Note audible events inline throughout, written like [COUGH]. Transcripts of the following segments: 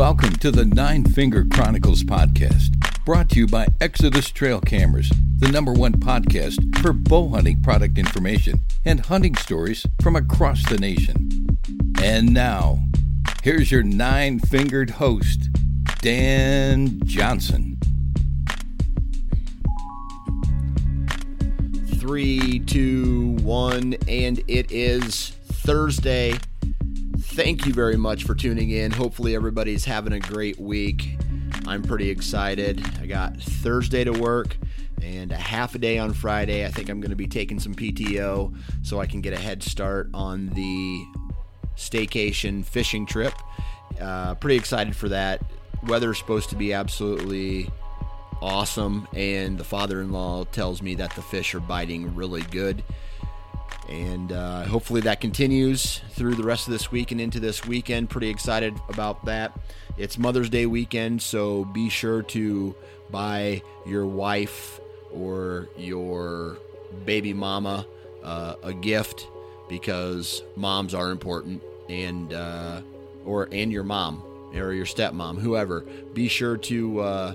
Welcome to the Nine Finger Chronicles podcast, brought to you by Exodus Trail Cameras, the number one podcast for bow hunting product information and hunting stories from across the nation. And now, here's your nine fingered host, Dan Johnson. Three, two, one, and it is Thursday. Thank you very much for tuning in. Hopefully, everybody's having a great week. I'm pretty excited. I got Thursday to work and a half a day on Friday. I think I'm going to be taking some PTO so I can get a head start on the staycation fishing trip. Uh, pretty excited for that. Weather's supposed to be absolutely awesome, and the father in law tells me that the fish are biting really good. And uh, hopefully that continues through the rest of this week and into this weekend. Pretty excited about that. It's Mother's Day weekend, so be sure to buy your wife or your baby mama uh, a gift because moms are important, and uh, or and your mom or your stepmom, whoever. Be sure to uh,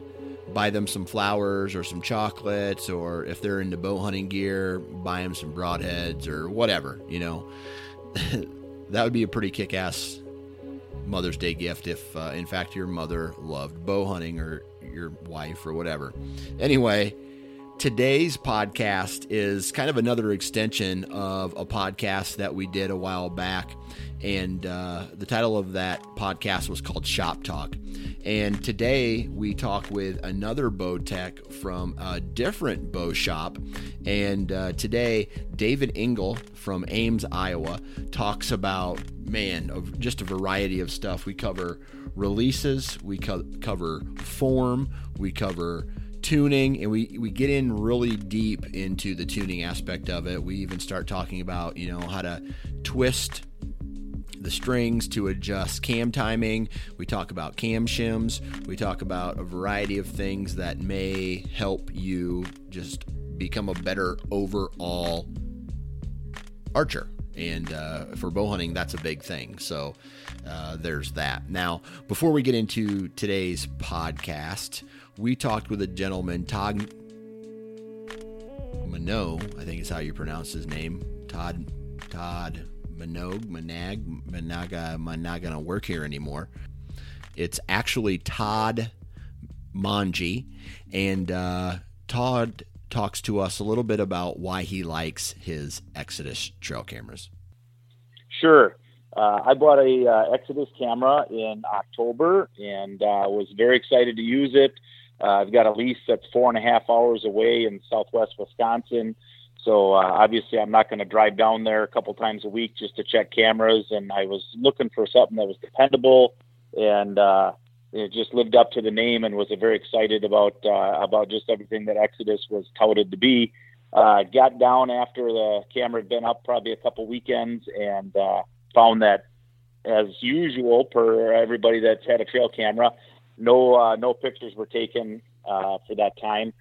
buy them some flowers or some chocolates, or if they're into bow hunting gear, buy them some broadheads or whatever, you know. [LAUGHS] that would be a pretty kick ass Mother's Day gift if, uh, in fact, your mother loved bow hunting or your wife or whatever. Anyway, today's podcast is kind of another extension of a podcast that we did a while back. And uh, the title of that podcast was called Shop Talk. And today we talk with another bow tech from a different bow shop. And uh, today, David Engel from Ames, Iowa, talks about, man, just a variety of stuff. We cover releases, we co- cover form, we cover tuning and we, we get in really deep into the tuning aspect of it. We even start talking about, you know, how to twist the strings to adjust cam timing. We talk about cam shims. We talk about a variety of things that may help you just become a better overall archer. And uh, for bow hunting, that's a big thing. So uh, there's that. Now, before we get into today's podcast, we talked with a gentleman, Todd Manogue, I think is how you pronounce his name. Todd Todd Manogue, Manag, Managa, I'm not gonna work here anymore. It's actually Todd Manji, and uh, Todd talks to us a little bit about why he likes his Exodus trail cameras. Sure. Uh, I bought a uh, Exodus camera in October and uh, was very excited to use it. Uh, I've got a lease that's four and a half hours away in southwest Wisconsin. So uh, obviously, I'm not going to drive down there a couple times a week just to check cameras. And I was looking for something that was dependable and uh, it just lived up to the name, and was very excited about uh, about just everything that Exodus was touted to be. Uh, got down after the camera had been up probably a couple weekends, and uh, found that, as usual, per everybody that's had a trail camera, no uh, no pictures were taken uh, for that time.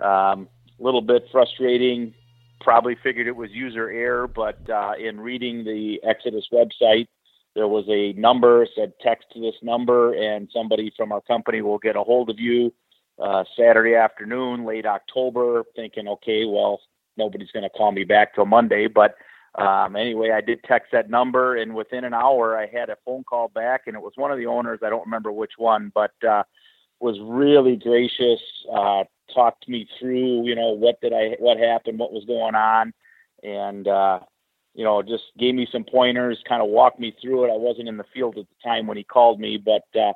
A um, little bit frustrating. Probably figured it was user error, but uh, in reading the Exodus website, there was a number said text to this number, and somebody from our company will get a hold of you uh, Saturday afternoon, late October. Thinking, okay, well, nobody's going to call me back till Monday, but um, anyway, I did text that number, and within an hour, I had a phone call back, and it was one of the owners. I don't remember which one, but uh, was really gracious. Uh, talked me through, you know, what did I, what happened, what was going on, and uh, you know, just gave me some pointers, kind of walked me through it. I wasn't in the field at the time when he called me, but uh,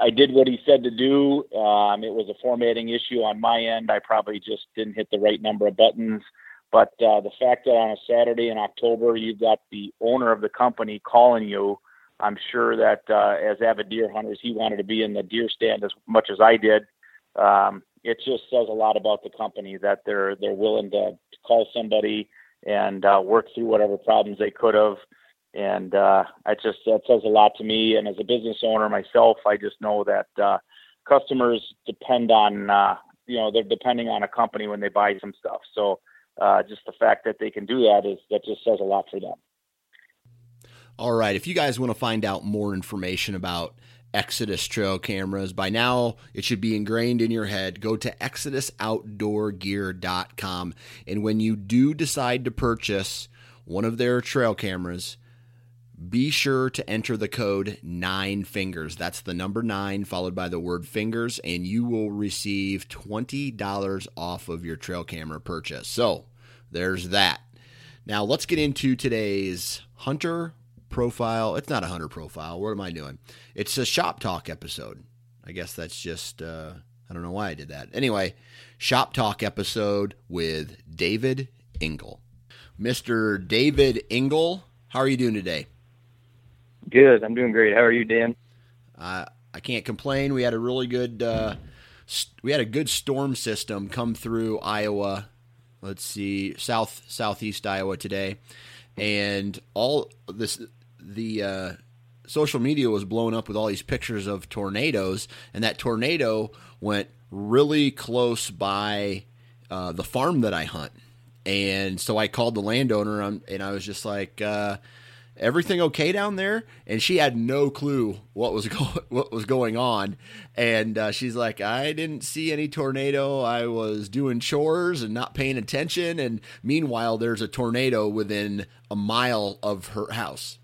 I did what he said to do. Um, it was a formatting issue on my end. I probably just didn't hit the right number of buttons. But uh, the fact that on a Saturday in October you've got the owner of the company calling you, I'm sure that uh, as avid deer hunters, he wanted to be in the deer stand as much as I did. Um, it just says a lot about the company that they're they're willing to call somebody and uh, work through whatever problems they could have. And uh, I just that says a lot to me. And as a business owner myself, I just know that uh, customers depend on uh, you know they're depending on a company when they buy some stuff. So uh, just the fact that they can do that is that just says a lot for them. All right. If you guys want to find out more information about Exodus trail cameras, by now it should be ingrained in your head. Go to exodusoutdoorgear.com. And when you do decide to purchase one of their trail cameras, be sure to enter the code nine fingers. That's the number nine followed by the word fingers, and you will receive $20 off of your trail camera purchase. So there's that. Now let's get into today's hunter profile. It's not a hunter profile. What am I doing? It's a shop talk episode. I guess that's just, uh, I don't know why I did that. Anyway, shop talk episode with David Engel. Mr. David Engel, how are you doing today? Good. I'm doing great. How are you, Dan? Uh, I can't complain. We had a really good uh, st- we had a good storm system come through Iowa. Let's see, south southeast Iowa today, and all this the uh, social media was blown up with all these pictures of tornadoes, and that tornado went really close by uh, the farm that I hunt. And so I called the landowner, and I was just like, uh, everything okay down there? And she had no clue what was [LAUGHS] go- what was going on. And uh, she's like, I didn't see any tornado. I was doing chores and not paying attention. And meanwhile, there's a tornado within a mile of her house.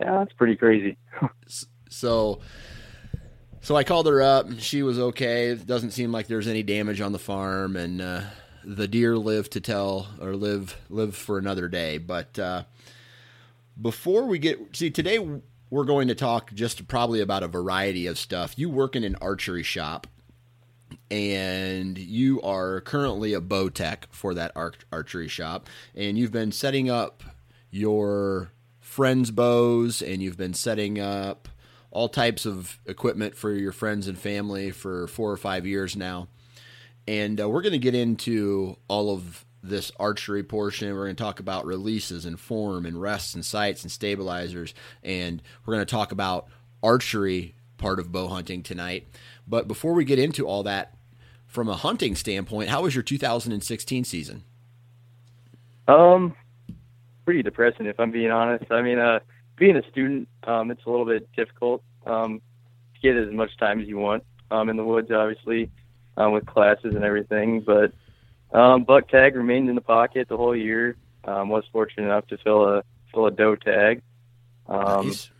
Yeah, that's pretty crazy. [LAUGHS] so. So I called her up. She was okay. It doesn't seem like there's any damage on the farm, and uh, the deer live to tell or live live for another day. But uh, before we get see today, we're going to talk just probably about a variety of stuff. You work in an archery shop, and you are currently a bow tech for that archery shop, and you've been setting up your friends' bows, and you've been setting up all types of equipment for your friends and family for four or five years now. And uh, we're going to get into all of this archery portion. We're going to talk about releases and form and rests and sights and stabilizers. And we're going to talk about archery part of bow hunting tonight. But before we get into all that, from a hunting standpoint, how was your 2016 season? Um, pretty depressing if I'm being honest. I mean, uh, being a student, um, it's a little bit difficult um, to get as much time as you want um, in the woods, obviously um, with classes and everything. But um, buck tag remained in the pocket the whole year. Um, was fortunate enough to fill a fill a doe tag. Um, nice.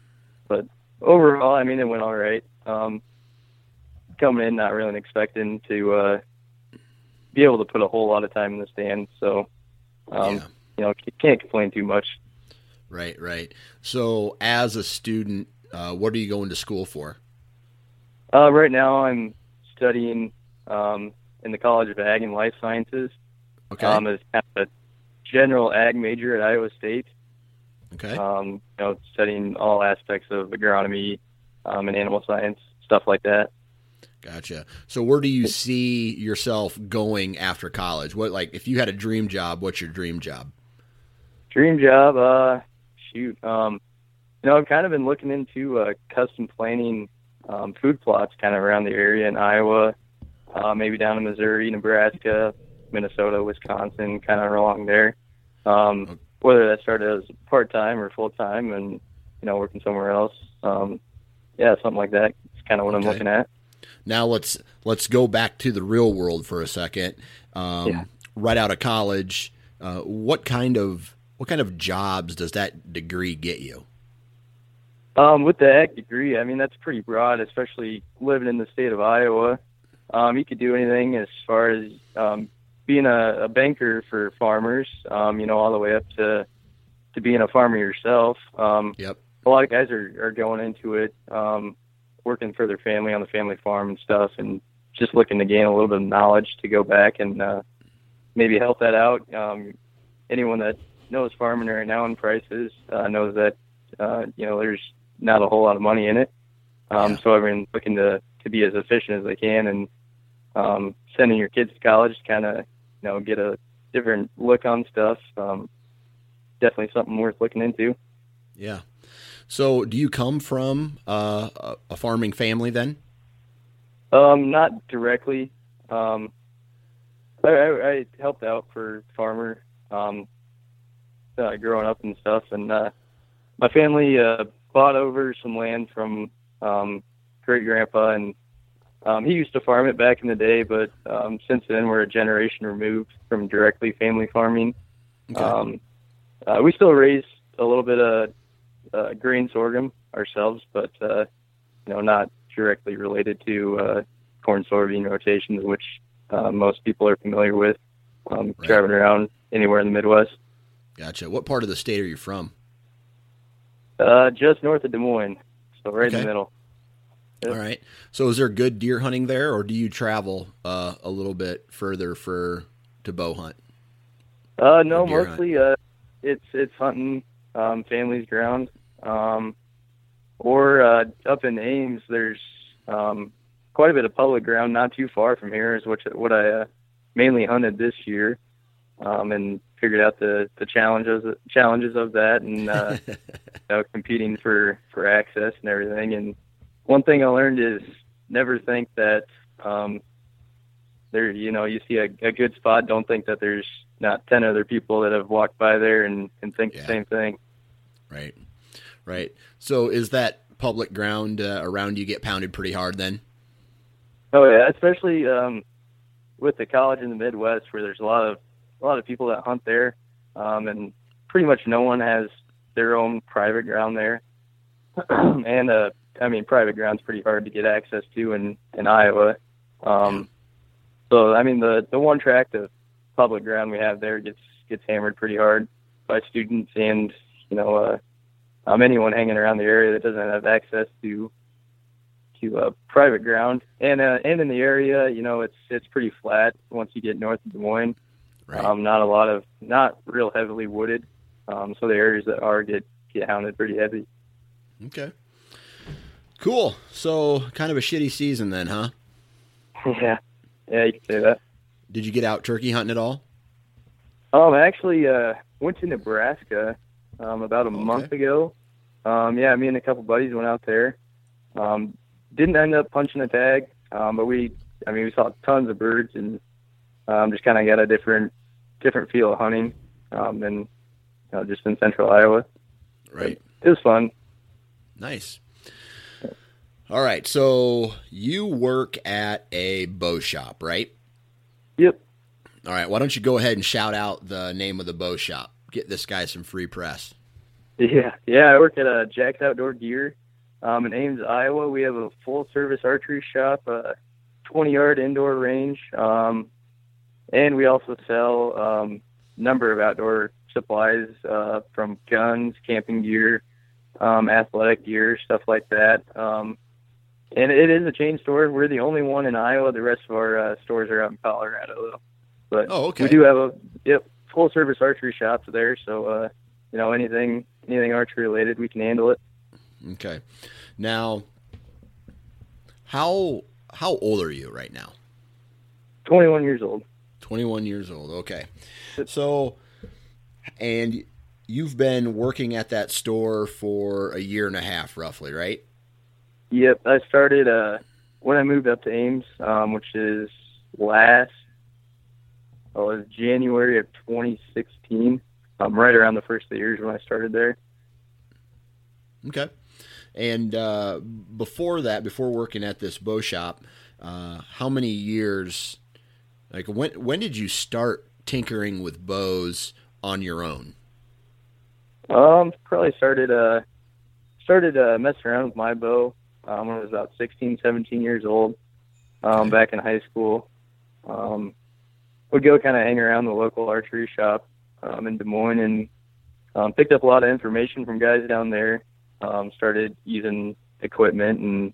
But overall, I mean, it went all right. Um, coming in, not really expecting to uh, be able to put a whole lot of time in the stand. So, um, yeah. you know, can't complain too much. Right, right. So, as a student, uh, what are you going to school for? Uh, right now, I'm studying um, in the College of Ag and Life Sciences. Okay. Um, as kind of a general ag major at Iowa State. Okay. Um, you know, studying all aspects of agronomy um, and animal science, stuff like that. Gotcha. So, where do you see yourself going after college? What, like, if you had a dream job, what's your dream job? Dream job? Uh, shoot. Um, you know, I've kind of been looking into uh, custom planning um, food plots kind of around the area in Iowa, uh, maybe down in Missouri, Nebraska, Minnesota, Wisconsin, kind of along there. Um, whether that started as part time or full time, and you know, working somewhere else. Um, yeah, something like that. It's kind of what Okay. I'm looking at. Now let's let's go back to the real world for a second. Um, Yeah. Right out of college, uh, what kind of what kind of jobs does that degree get you? Um, with the ag degree, I mean that's pretty broad, especially living in the state of Iowa. Um, you could do anything as far as um, being a, a banker for farmers. Um, you know, all the way up to to being a farmer yourself. Um, Yep. a lot of guys are, are going into it, um, working for their family on the family farm and stuff, and just looking to gain a little bit of knowledge to go back and uh, maybe help that out. Um, anyone that knows farming right now and prices uh, knows that uh, you know there's not a whole lot of money in it. Um, Yeah. So I've looking to to be as efficient as they can, and um, sending your kids to college, kind of you know get a different look on stuff. Um, definitely something worth looking into. Yeah. So, do you come from uh, a- a farming family then? Um, not directly. Um, I, I, I helped out for farmer um, uh, growing up and stuff, and uh, my family uh, bought over some land from um, great grandpa, and um, he used to farm it back in the day, but um, since then we're a generation removed from directly family farming. Okay. Um, uh, we still raise a little bit of uh, grain sorghum ourselves, but uh, you know, not directly related to uh, corn soybean rotations, which uh, most people are familiar with. Um, Right. Driving around anywhere in the Midwest, Gotcha. What part of the state are you from? uh, just north of Des Moines, so right in the middle. Yep. All right. So, is there good deer hunting there, or do you travel uh, a little bit further for to bow hunt? Uh, no, deer hunt. mostly uh, it's it's hunting um, family's ground, um, or uh, up in Ames. There's um, quite a bit of public ground, not too far from here, is what what I uh, mainly hunted this year, um, and figured out the the challenges challenges of that, and uh, [LAUGHS] you know, competing for for access and everything. And one thing I learned is never think that um, there, you know, you see a, a good spot. Don't think that there's not ten other people that have walked by there and, and think Yeah. the same thing. Right. Right. So, is that public ground uh, around you get pounded pretty hard then? Oh yeah, especially um, with the college in the Midwest, where there's a lot of a lot of people that hunt there, um, and pretty much no one has their own private ground there. [CLEARS THROAT] and uh, I mean, private ground's pretty hard to get access to in in Iowa. Um, so I mean, the the one tract of public ground we have there gets gets hammered pretty hard by students and you know uh, um, anyone hanging around the area that doesn't have access to to uh, private ground and uh, and in the area you know it's it's pretty flat once you get north of Des Moines Right. um, not a lot of not real heavily wooded um, so the areas that are get get hounded pretty heavy okay. Cool. So, kind of a shitty season then, huh? yeah yeah you can say that Did you get out turkey hunting at all? um I actually uh went to Nebraska um about a Okay. month ago um yeah me and a couple buddies went out there um didn't end up punching a tag um but we I mean we saw tons of birds and um just kind of got a different different feel of hunting um than you know just in central Iowa Right. it was fun Nice. All right. So, you work at a bow shop, right? yep All right. Why don't you go ahead and shout out the name of the bow shop? Get this guy some free press. Yeah, yeah. I work at uh, Jax Outdoor Gear um, in Ames, Iowa. We have a full service archery shop, a 20 yard indoor range, um, and we also sell um, number of outdoor supplies uh, from guns, camping gear, um, athletic gear, stuff like that. Um, and it is a chain store. We're the only one in Iowa. The rest of our uh, stores are out in Colorado, though. But Oh, okay. we do have a yep full service archery shop there. So uh, you know anything anything archery related, we can handle it. Okay. Now, how how old are you right now? 21 years old. 21 years old. Okay. So, and you've been working at that store for a year and a half, roughly, right? Yep, I started uh, when I moved up to Ames, um, which is last, oh, it was January of 2016. Um, right around the first of the years when I started there. Okay. And uh, before that, before working at this bow shop, uh, how many years? Like when when did you start tinkering with bows on your own? Um, probably started uh started uh messing around with my bow um, when I was about 16, 17 years old. Um, back in high school, um, would go kind of hang around the local archery shop um, in Des Moines and um, picked up a lot of information from guys down there. Um, started using equipment and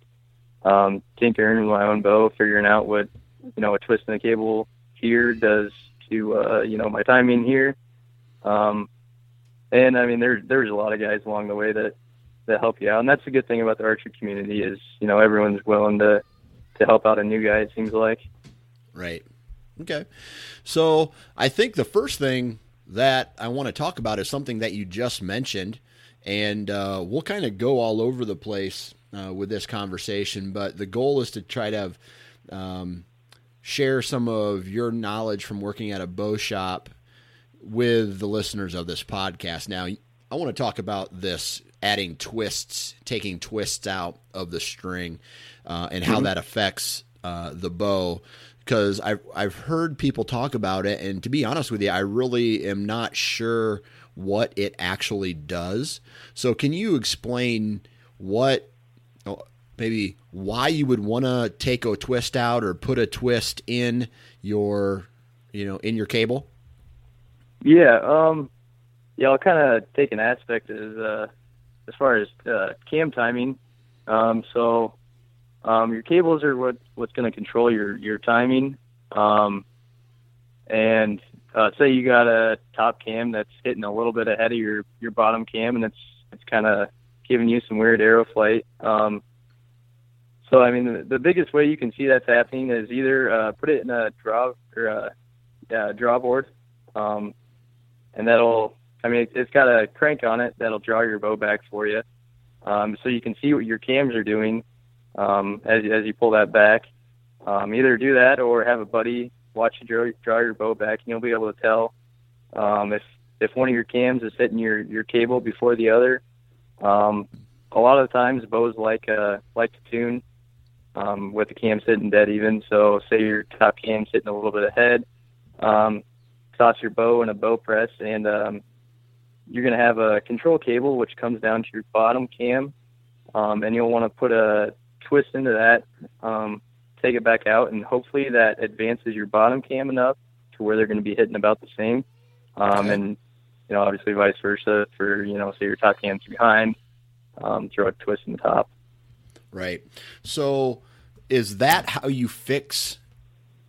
um, tinkering with my own bow, figuring out what you know a twist in the cable here does to uh, you know my timing here. Um, and I mean, there there's a lot of guys along the way that that help you out, and that's the good thing about the archery community is you know everyone's willing to to help out a new guy. It seems like. Right. Okay. So I think the first thing that I want to talk about is something that you just mentioned, and uh, we'll kind of go all over the place uh, with this conversation. But the goal is to try to have, um, share some of your knowledge from working at a bow shop with the listeners of this podcast. Now, I want to talk about this adding twists, taking twists out of the string, uh, and how mm-hmm. that affects uh, the bow. Because I've I've heard people talk about it, and to be honest with you, I really am not sure what it actually does. So, can you explain what, oh, maybe why you would want to take a twist out or put a twist in your, you know, in your cable? Yeah, um, yeah, I'll kind of take an aspect as uh, as far as uh, cam timing. Um, so um, your cables are what what's going to control your your timing. Um, and uh, say you got a top cam that's hitting a little bit ahead of your your bottom cam, and it's it's kind of giving you some weird arrow flight. Um, so I mean, the, the biggest way you can see that's happening is either uh, put it in a draw or a, a draw board, um, and that'll I mean, it's got a crank on it that'll draw your bow back for you, um, so you can see what your cams are doing um, as as you pull that back. Um, either do that or have a buddy watch you draw, draw your bow back, and you'll be able to tell um, if if one of your cams is hitting your your cable before the other. Um, a lot of times, bows like uh, like to tune um, with the cam sitting dead even. So, say your top cam's sitting a little bit ahead, um, toss your bow in a bow press, and um, you're going to have a control cable which comes down to your bottom cam, um, and you'll want to put a twist into that, um, take it back out, and hopefully that advances your bottom cam enough to where they're going to be hitting about the same. Um, okay. And you know, obviously vice versa for you know, say your top cam's behind, um, throw a twist in the top. Right. So, is that how you fix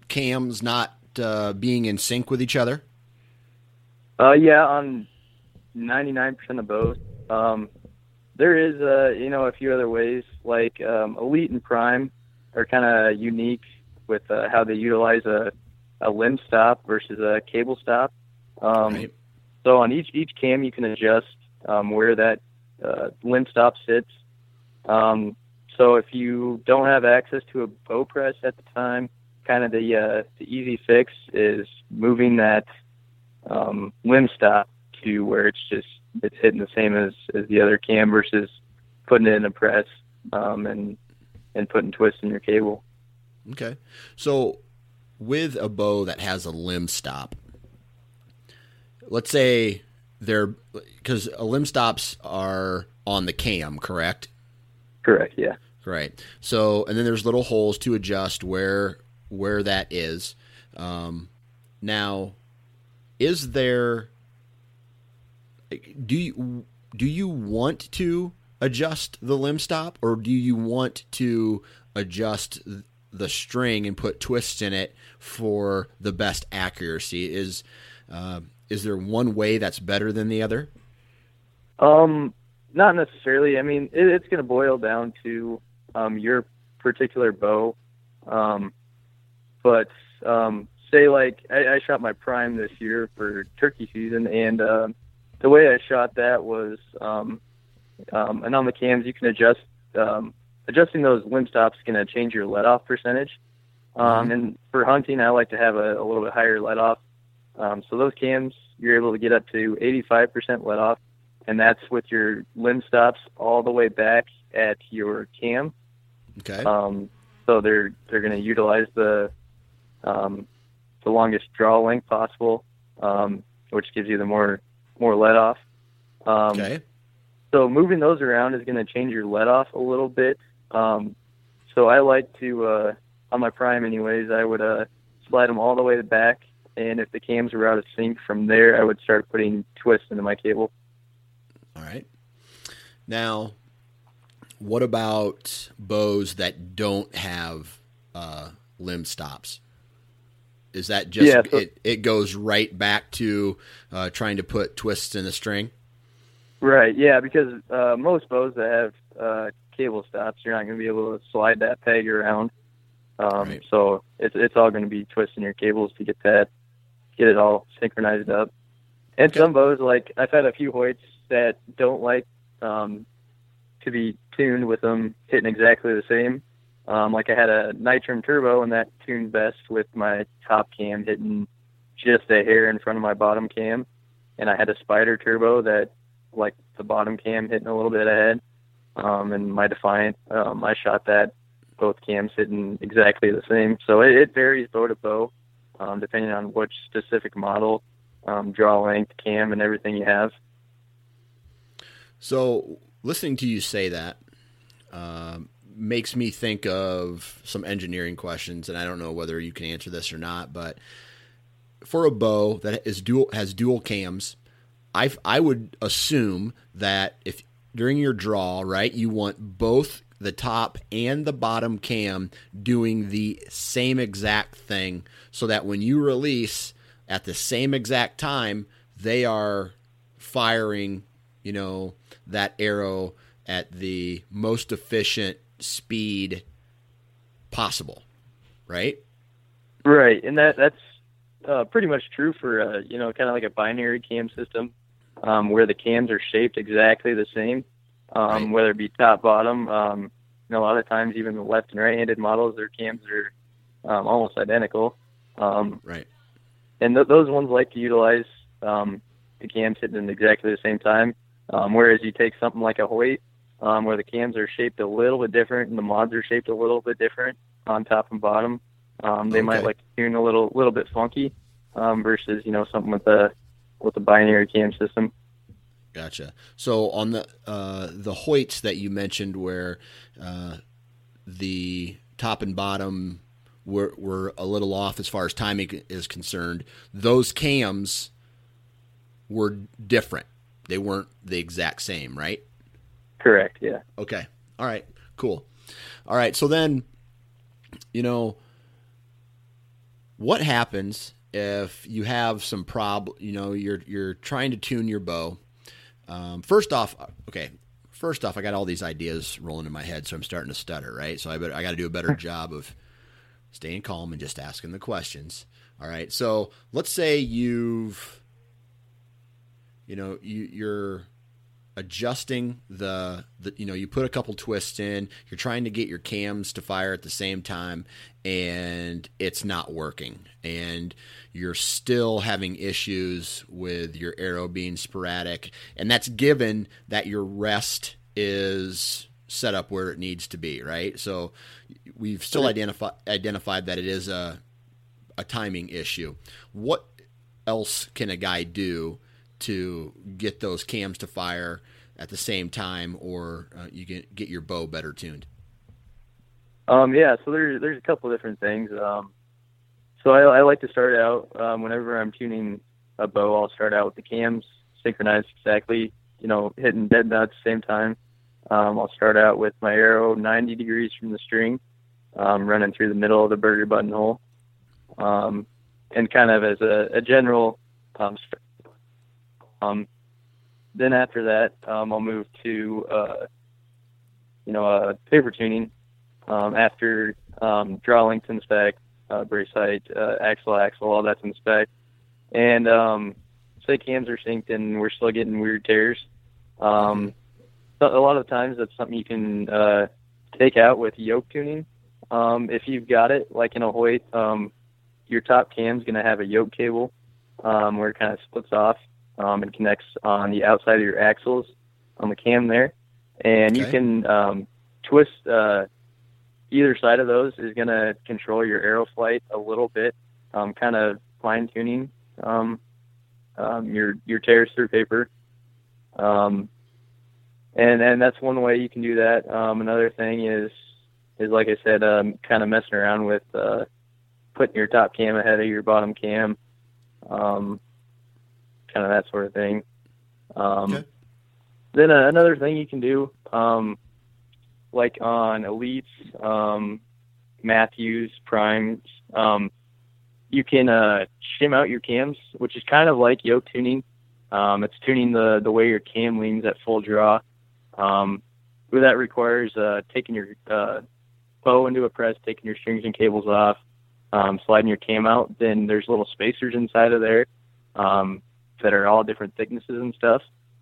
cams not uh, being in sync with each other? Uh, yeah, on 99% of both. Um, there is, uh, you know, a few other ways like um, Elite and Prime are kind of unique with uh, how they utilize a, a limb stop versus a cable stop. Um, right. So on each each cam, you can adjust um, where that uh, limb stop sits. Um, so if you don't have access to a bow press at the time, kind of the uh, the easy fix is moving that um, limb stop to where it's just it's hitting the same as as the other cam versus putting it in a press um, and and putting twists in your cable. Okay, so with a bow that has a limb stop, let's say they're because limb stops are on the cam, correct? Correct. Yeah. Right. So, and then there's little holes to adjust where where that is. Um, now, is there do you do you want to adjust the limb stop or do you want to adjust the string and put twists in it for the best accuracy? Is uh, is there one way that's better than the other? Um not necessarily. I mean it, it's going to boil down to um, your particular bow. Um, but um, say like I, I, shot my prime this year for turkey season and uh, the way I shot that was, um, um, and on the cams you can adjust. Um, adjusting those limb stops is going to change your let off percentage. Um, and for hunting, I like to have a, a little bit higher let off. Um, so those cams, you're able to get up to 85% let off, and that's with your limb stops all the way back at your cam. Okay. Um, so they're they're going to utilize the um, the longest draw length possible, um, which gives you the more more let off. Um, okay. So moving those around is going to change your let off a little bit. Um, so I like to uh, on my prime, anyways. I would uh, slide them all the way to the back, and if the cams were out of sync from there, I would start putting twists into my cable. All right. Now, what about bows that don't have uh, limb stops? Is that just Yeah, so- it? It goes right back to uh, trying to put twists in the string. Right. Yeah, because uh, most bows that have uh, cable stops, you're not going to be able to slide that peg around. Um, Right. So it's it's all going to be twisting your cables to get that, get it all synchronized up. And Okay. some bows, like I've had a few Hoyts that don't like um, to be tuned with them hitting exactly the same. Um, like I had a Nitrum Turbo, and that tuned best with my top cam hitting just a hair in front of my bottom cam. And I had a Spider Turbo that like the bottom cam hitting a little bit ahead. Um, and my Defiant, um, I shot that both cams hitting exactly the same. So it, it varies bow to bow, um, depending on which specific model, um, draw length, cam, and everything you have. So, listening to you say that um, makes me think of some engineering questions, and I don't know whether you can answer this or not. But for a bow that is dual has dual cams, I I would assume that if during your draw, right, you want both the top and the bottom cam doing the same exact thing, so that when you release at the same exact time, they are firing, you know, that arrow at the most efficient speed possible, right? Right, and that that's uh, pretty much true for uh, you know kind of like a binary cam system, um, where the cams are shaped exactly the same, um, Right. whether it be top bottom. Um, you know, a lot of times even the left and right-handed models, their cams are um, almost identical, um, Right. and th- those ones like to utilize um, the cams hitting at exactly the same time. Um, whereas you take something like a Hoyt, um, where the cams are shaped a little bit different and the mods are shaped a little bit different on top and bottom. Um, they might Okay. like tune a little little bit funky um, versus you know something with a with a binary cam system. Gotcha. So on the uh, the Hoyts that you mentioned, where uh, the top and bottom were were a little off as far as timing is concerned, those cams were different. They weren't the exact same, right? Correct. Yeah. Okay. All right. Cool. All right. So then, you know, what happens if you have some problem? You know, you're you're trying to tune your bow. Um, first off, okay. First off, I got all these ideas rolling in my head, so I'm starting to stutter. Right. So I better, I got to do a better [LAUGHS] job of staying calm and just asking the questions. All right. So let's say you've, you know, you, you're adjusting the, the you know you put a couple twists in you're trying to get your cams to fire at the same time and it's not working. And you're still having issues with your arrow being sporadic and that's given that your rest is set up where it needs to be right? So we've still identified identified that it is a a timing issue. What else can a guy do to get those cams to fire at the same time, or uh, you can get your bow better tuned? Um, yeah, so there's there's a couple different things. Um, so I, I like to start out um, whenever I'm tuning a bow. I'll start out with the cams synchronized exactly, you know, hitting dead knot at the same time. Um, I'll start out with my arrow 90 degrees from the string, um, running through the middle of the Berger buttonhole, um, and kind of as a, a general. Um, then after that, um, I'll move to uh, you know uh, paper tuning um, after um, draw length in spec, uh, brace height, uh, axle axle, all that's in spec. And um, say cams are synced and we're still getting weird tears. Um, a lot of times that's something you can uh, take out with yoke tuning. Um, if you've got it, like in a Hoyt, um, your top cam's going to have a yoke cable um, where it kind of splits off um, and connects on the outside of your axles on the cam there. And okay. you can um, twist uh, either side of those is going to control your arrow flight a little bit, um, kind of fine tuning um, um, your your tears through paper. Um, and and that's one way you can do that. Um, another thing is is like I said, um, kind of messing around with uh, putting your top cam ahead of your bottom cam, um, kind of that sort of thing. Um, okay. Then uh, another thing you can do, um, like on elites, um, Mathews, primes, um, you can uh, shim out your cams, which is kind of like yoke tuning. Um, it's tuning the the way your cam leans at full draw. Um, that requires uh, taking your uh, bow into a press, taking your strings and cables off, um, sliding your cam out. Then there's little spacers inside of there um, that are all different thicknesses and stuff.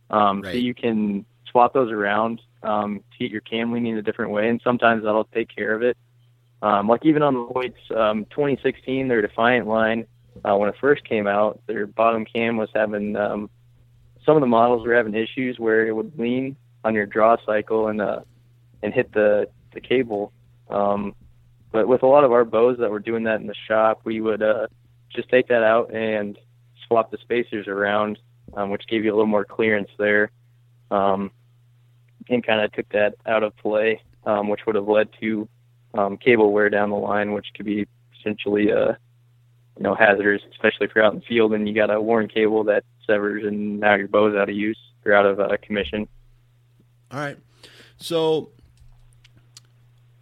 Um, right. So you can swap those around um, to get your cam leaning a different way, and sometimes that'll take care of it. Um, like even on the Hoyts um, 2016, their Defiant line, uh, when it first came out, their bottom cam was having um, some of the models were having issues where it would lean on your draw cycle and uh, and hit the the cable. Um, but with a lot of our bows that were doing that in the shop, we would uh, just take that out and swap the spacers around, um, which gave you a little more clearance there, um, and kind of took that out of play, um, which would have led to um, cable wear down the line, which could be essentially uh, you know hazardous, especially if you're out in the field and you got a worn cable that severs and now your bow's out of use, you're out of uh, commission. All right. So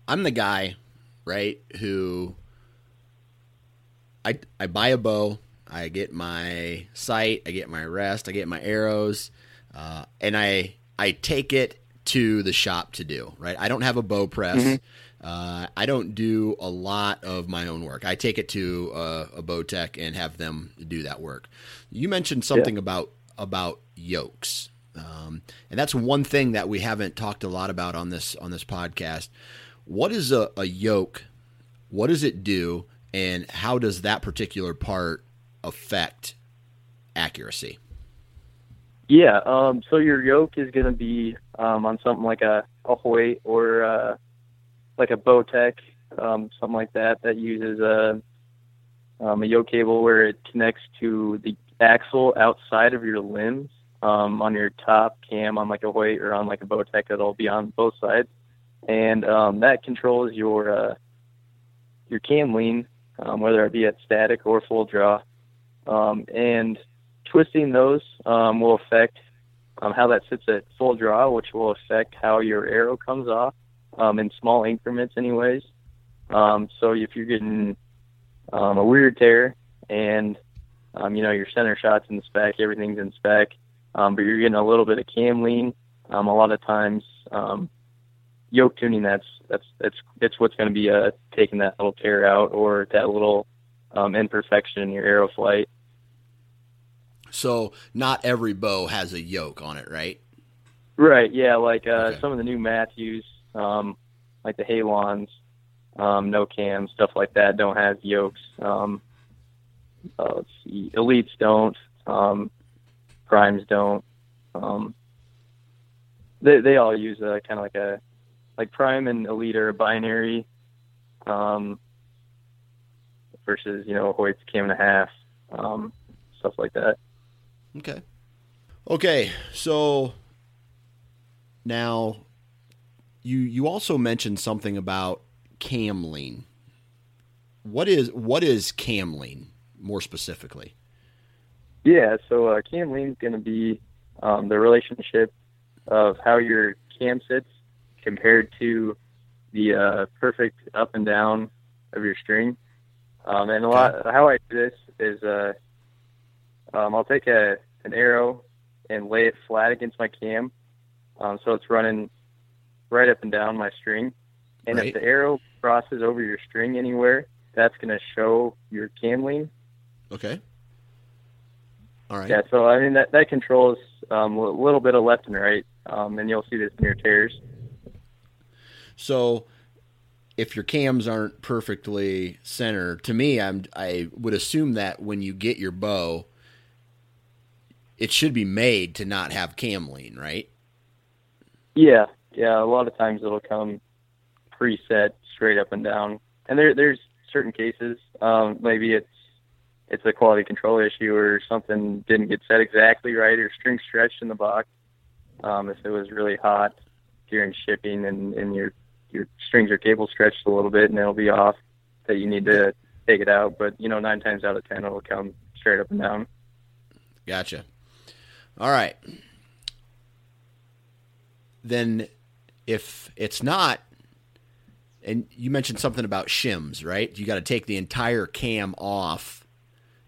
I'm the guy, right, who I I buy a bow, I get my sight, I get my rest, I get my arrows, uh, and I I take it to the shop to do, right? I don't have a bow press. Mm-hmm. Uh, I don't do a lot of my own work. I take it to a, a bow tech and have them do that work. You mentioned something yeah. about about yokes. Um, and that's one thing that we haven't talked a lot about on this on this podcast. What is a, a yoke? What does it do? And how does that particular part affect accuracy? Yeah, um, so your yoke is going to be um, on something like a, a Hoyt or uh, like a Bowtech, um, something like that, that uses a, um, a yoke cable where it connects to the axle outside of your limbs um, on your top cam on like a Hoyt or on like a Bowtech It'll be on both sides, and um, that controls your uh, your cam lean, whether it be at static or full draw, um, and twisting those um, will affect um, how that sits at full draw, which will affect how your arrow comes off um, in small increments, anyways. Um, so if you're getting um, a weird tear and you know your center shots in spec, everything's in spec, but you're getting a little bit of cam lean. A lot of times, yoke tuning that's that's that's it's what's going to be uh, taking that little tear out or that little um, imperfection in your arrow flight. So not every bow has a yoke on it, right? Right. Yeah. Like uh, okay. some of the new Mathews, um, like the Halons, um, no cam stuff like that, don't have yokes. Um, uh, let's see, elites don't. Um, primes don't. Um, they they all use a kind of like a like prime and elite are binary um, versus you know Hoyt's cam and a half um, stuff like that. Okay. Okay, so now you you also mentioned something about cam lean. What is what is cam lean more specifically? Yeah, so uh, cam lean is going to be um, the relationship of how your cam sits compared to the uh, perfect up and down of your string. Um, and a lot how I do this is uh, um, I'll take a an arrow and lay it flat against my cam, um, so it's running right up and down my string. And right. if the arrow crosses over your string anywhere, that's going to show your cam lean. Okay. All right. Yeah, so I mean that that controls um, a little bit of left and right, um, and you'll see this in your tears. So if your cams aren't perfectly centered, to me, I'm I would assume that when you get your bow, it should be made to not have cam lean, right? Yeah, yeah. A lot of times it'll come preset straight up and down, and there there's certain cases. Um, maybe it's it's a quality control issue or something didn't get set exactly right or string stretched in the box. Um, if it was really hot during shipping and, and your your strings or cable stretched a little bit and it'll be off that you need to take it out. But you know, nine times out of ten it'll come straight up and down. Gotcha. All right. Then if it's not and you mentioned something about shims, right? You got to take the entire cam off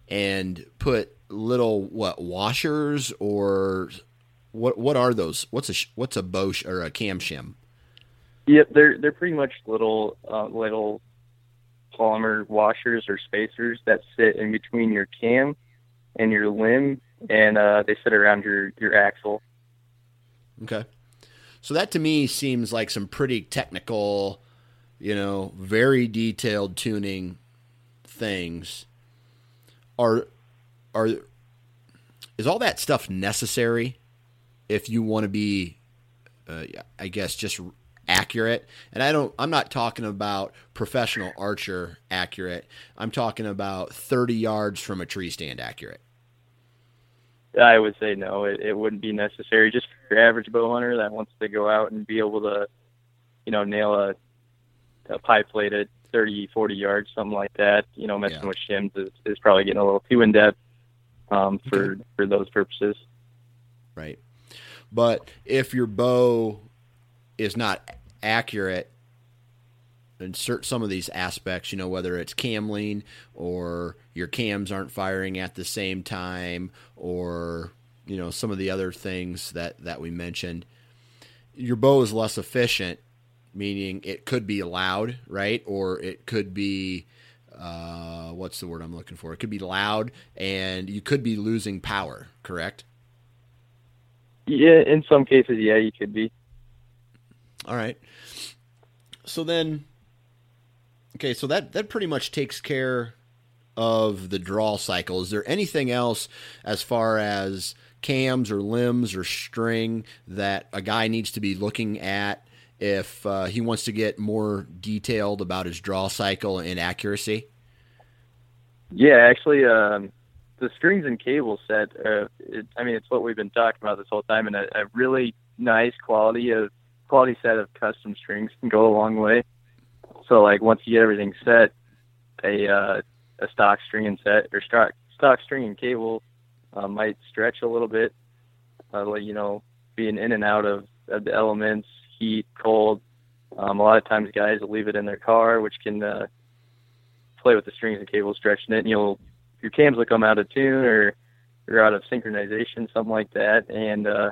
and put little what washers or what what are those? What's a what's a bow or a cam shim? Yep, they're they're pretty much little uh, little polymer washers or spacers that sit in between your cam and your limb, and uh, they sit around your your axle. Okay, so that to me seems like some pretty technical, you know, very detailed tuning things. Are are is all that stuff necessary if you want to be, uh, I guess, just accurate? And I don't. I'm not talking about professional archer accurate. I'm talking about 30 yards from a tree stand accurate. I would say no, it, it wouldn't be necessary. Just for your average bow hunter that wants to go out and be able to, you know, nail a, a pie plate at 30, 40 yards, something like that. You know, messing Yeah. with shims is, is probably getting a little too in depth um, for Okay. for those purposes. right? But if your bow is not accurate in cert some of these aspects, you know, whether it's cam lean or your cams aren't firing at the same time, or you know some of the other things that that we mentioned, your bow is less efficient. Meaning, it could be loud, right, or it could be uh, what's the word I'm looking for? It could be loud, and you could be losing power. Correct? Yeah, in some cases, yeah, you could be. All right. So then, okay, so that that pretty much takes care of the draw cycle. Is there anything else as far as cams or limbs or string that a guy needs to be looking at if uh, he wants to get more detailed about his draw cycle and accuracy? Yeah, actually, um, the strings and cable set. Uh, it, I mean, it's what we've been talking about this whole time, and a, a really nice quality of quality set of custom strings can go a long way. So, like once you get everything set, a uh, a stock string and set or stock stock string and cable uh, might stretch a little bit, uh, like you know, being in and out of, of the elements, heat, cold. Um, a lot of times, guys will leave it in their car, which can uh, play with the strings and cables, stretching it, and you'll your cams will come out of tune or you're out of synchronization, something like that. And uh,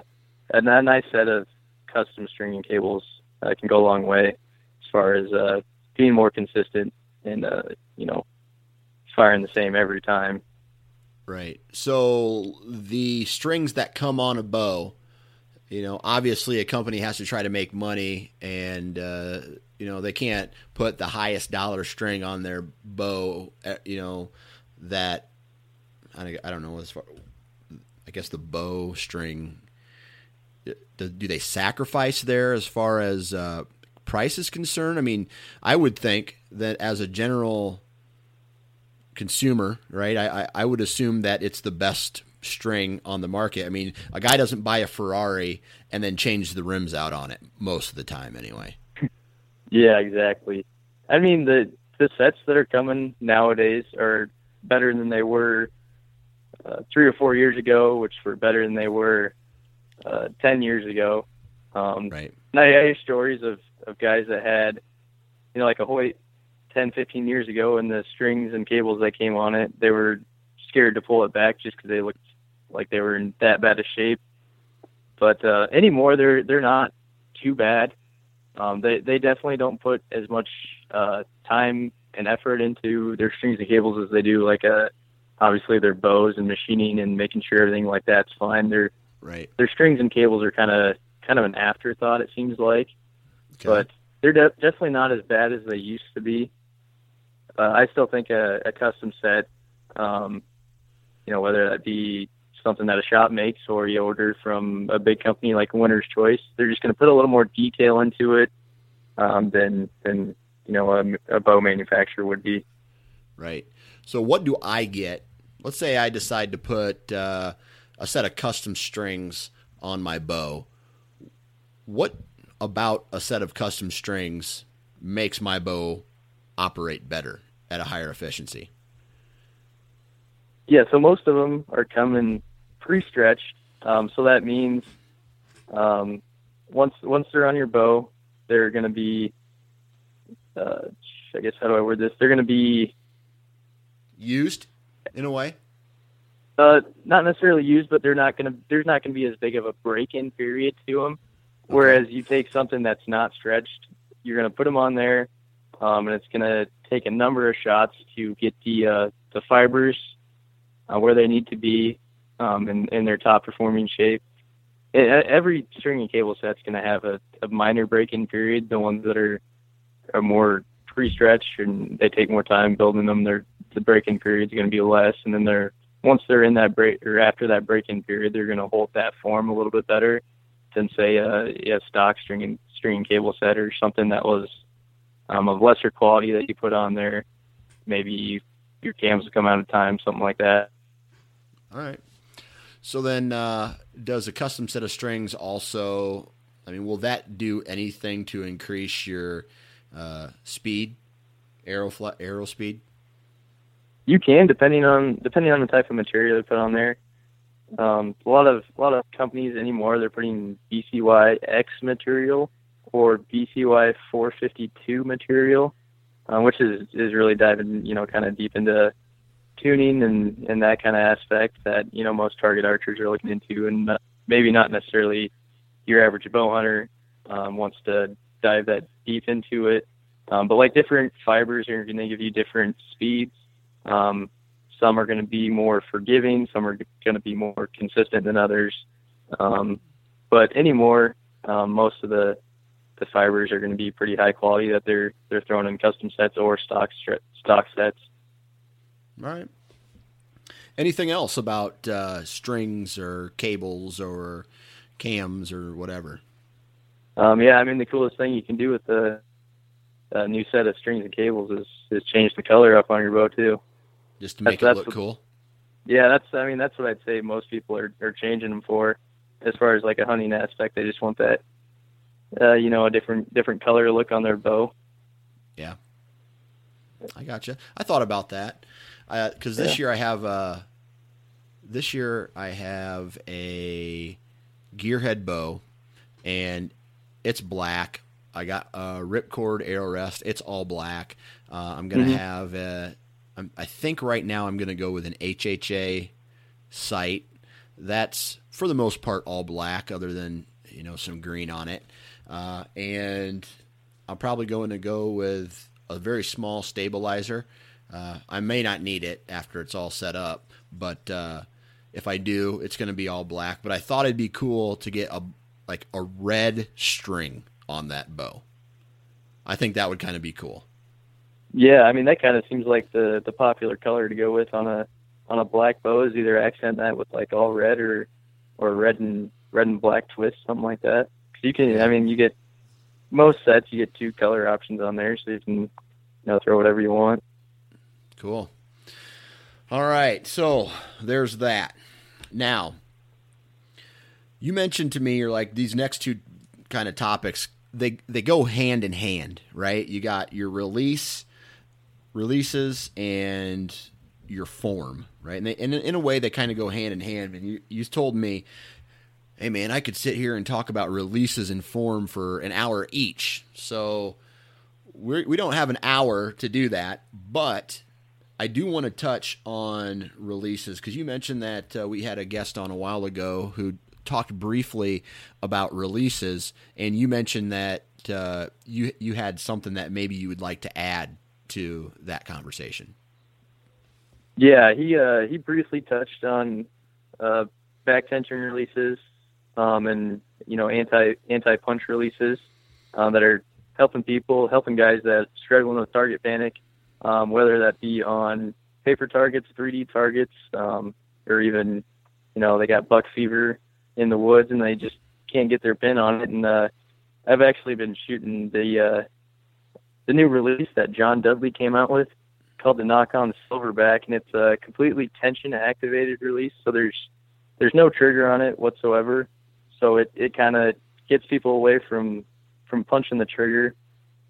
a nice set of custom string and cables uh, can go a long way as far as uh, being more consistent and uh, you know firing the same every time. Right. So the strings that come on a bow, you know, obviously a company has to try to make money, and uh, you know they can't put the highest dollar string on their bow. uh, You know that I don't- I don't know as far. I guess the bow string. Do, do they sacrifice there as far as uh, price is concerned? I mean, I would think that as a general consumer, right? I, I, I would assume that it's the best string on the market. I mean, a guy doesn't buy a Ferrari and then change the rims out on it most of the time, anyway. [LAUGHS] Yeah, exactly. I mean the the sets that are coming nowadays are better than they were uh, three or four years ago, which were better than they were uh, ten years ago. Um, Right. and I, I hear stories of of guys that had, you know, like a Hoyt 10, 15 years ago, and the strings and cables that came on it, they were scared to pull it back just because they looked like they were in that bad a shape. But uh, anymore, they're they're not too bad. Um, they they definitely don't put as much uh, time and effort into their strings and cables as they do like a obviously their bows and machining and making sure everything like that's fine. Their Right. their strings and cables are kind of kind of an afterthought. It seems like, Okay. but they're de- definitely not as bad as they used to be. Uh, I still think a, a custom set, um, you know, whether that be something that a shop makes or you order from a big company like Winner's Choice, they're just going to put a little more detail into it um, than than you know a, a bow manufacturer would be. Right. So what do I get? Let's say I decide to put uh, a set of custom strings on my bow. What about a set of custom strings makes my bow operate better at a higher efficiency? Yeah, so most of them are coming pre-stretched. Um, so that means um, once once they're on your bow, they're going to be. Uh, I guess how do I word this? They're going to be Used in a way? uh, not necessarily used, but they're not going to. There's not going to be as big of a break-in period to them. Whereas you take something that's not stretched, you're going to put them on there, um, and it's going to take a number of shots to get the uh, the fibers uh, where they need to be um, in, in their top performing shape. E- every string and cable set's going to have a, a minor break-in period. The ones that are are more pre-stretched and they take more time building them, their the break-in period is going to be less, and then they're once they're in that break or after that break-in period, they're going to hold that form a little bit better than say a yeah, stock string and string and cable set or something that was um, of lesser quality that you put on there. Maybe your cams will come out of time, something like that. All right. So then, uh, does a custom set of strings also? I mean, will that do anything to increase your uh, speed, arrow fl- arrow speed? You can, depending on depending on the type of material they put on there. Um, a lot of a lot of companies anymore they're putting BCY X material or BCY 452 material, uh, which is is really diving you know kind of deep into tuning and and that kind of aspect that you know most target archers are looking into, and maybe not necessarily your average bow hunter um, wants to dive that deep into it. Um, but like different fibers are going to give you different speeds. Um, some are going to be more forgiving, some are going to be more consistent than others. Um, but anymore, um, most of the the fibers are going to be pretty high quality that they're they're thrown in custom sets or stock stock sets. All right. Anything else about uh, strings or cables or cams or whatever? Um, yeah, I mean the coolest thing you can do with the uh, new set of strings and cables is is change the color up on your bow too. Just to make That's- it look that's cool. Yeah, that's I mean that's what I'd say most people are are changing them for, as far as like a hunting aspect. They just want that, uh, you know, a different different color look on their bow. Yeah, I gotcha. I thought about that because this year I have uh, this year I have a gearhead bow, and it's black. I got a ripcord arrow rest. It's all black. Uh, I'm gonna Mhm. have a. I'm, I think right now I'm gonna go with an HHA sight. That's for the most part all black, other than you know some green on it. Uh, and I'm probably going to go with a very small stabilizer. Uh, I may not need it after it's all set up, but uh, if I do, it's going to be all black. But I thought it'd be cool to get a like a red string on that bow. I think that would kind of be cool. Yeah, I mean that kind of seems like the the popular color to go with on a on a black bow is either accent that with like all red or or red and red and black twist, something like that. 'Cause you can, I mean, you get most sets you get two color options on there, so you can you know throw whatever you want. Cool. All right, so there's that. Now, you mentioned to me, you're like these next two kind of topics. They they go hand in hand, right? You got your release, releases, and your form, right? And, they, and in a way, they kind of go hand in hand. And you you told me, hey man, I could sit here and talk about releases and form for an hour each. So we're, we don't have an hour to do that, but I do want to touch on releases because you mentioned that uh, we had a guest on a while ago who talked briefly about releases, and you mentioned that uh, you you had something that maybe you would like to add to that conversation. Yeah, he uh, he briefly touched on uh, back tension releases um, and you know anti anti punch releases um, that are helping people, helping guys that struggling with target panic, um, whether that be on paper targets, 3D targets, um, or even you know they got buck fever in the woods and they just can't get their pin on it. And uh, I've actually been shooting the uh, the new release that John Dudley came out with called the Nock On the Silverback, and it's a completely tension activated release. So there's there's no trigger on it whatsoever. So it, it kind of gets people away from from punching the trigger,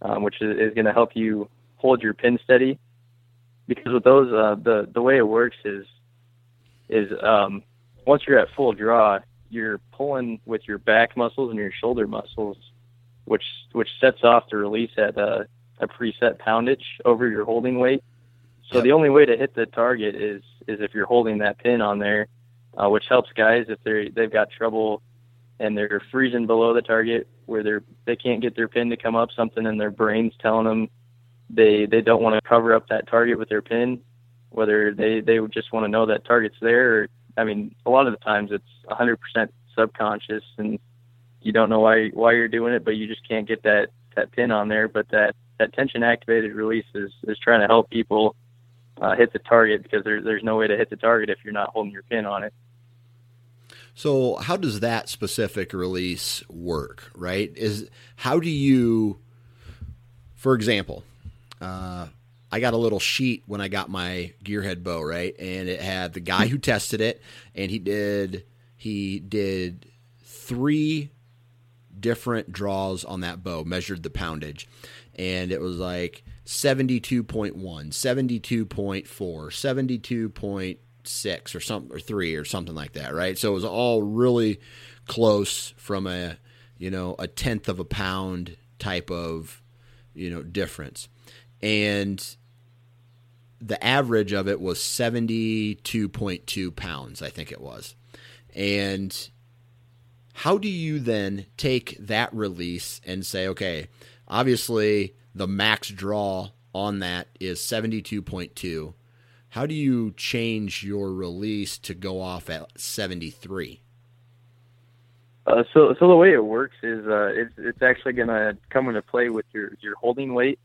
um, which is, is going to help you hold your pin steady. Because with those, uh, the the way it works is is um, once you're at full draw, you're pulling with your back muscles and your shoulder muscles, which which sets off the release at a, a preset poundage over your holding weight. So the only way to hit the target is is if you're holding that pin on there, uh, which helps guys if they they've got trouble and they're freezing below the target where they're they can't get their pin to come up. Something in their brains telling them they they don't want to cover up that target with their pin, whether they they just want to know that target's there. Or, I mean, a lot of the times it's 100% subconscious and you don't know why why you're doing it, but you just can't get that that pin on there. But that that tension activated release is is trying to help people uh, hit the target because there, there's no way to hit the target if you're not holding your pin on it. So, how does that specific release work? Right? Is how do you, for example, uh, I got a little sheet when I got my gearhead bow, right, and it had the guy who tested it, and he did he did three different draws on that bow, measured the poundage, and it was like 72.1, 72.4, 72.6 or something or 3 or something like that, right? So it was all really close from a, you know, a tenth of a pound type of, you know, difference. And the average of it was 72.2 pounds, I think it was. And how do you then take that release and say, okay, obviously the max draw on that is 72.2. How do you change your release to go off at 73? Uh, so, so the way it works is uh, it's it's actually going to come into play with your your holding weight,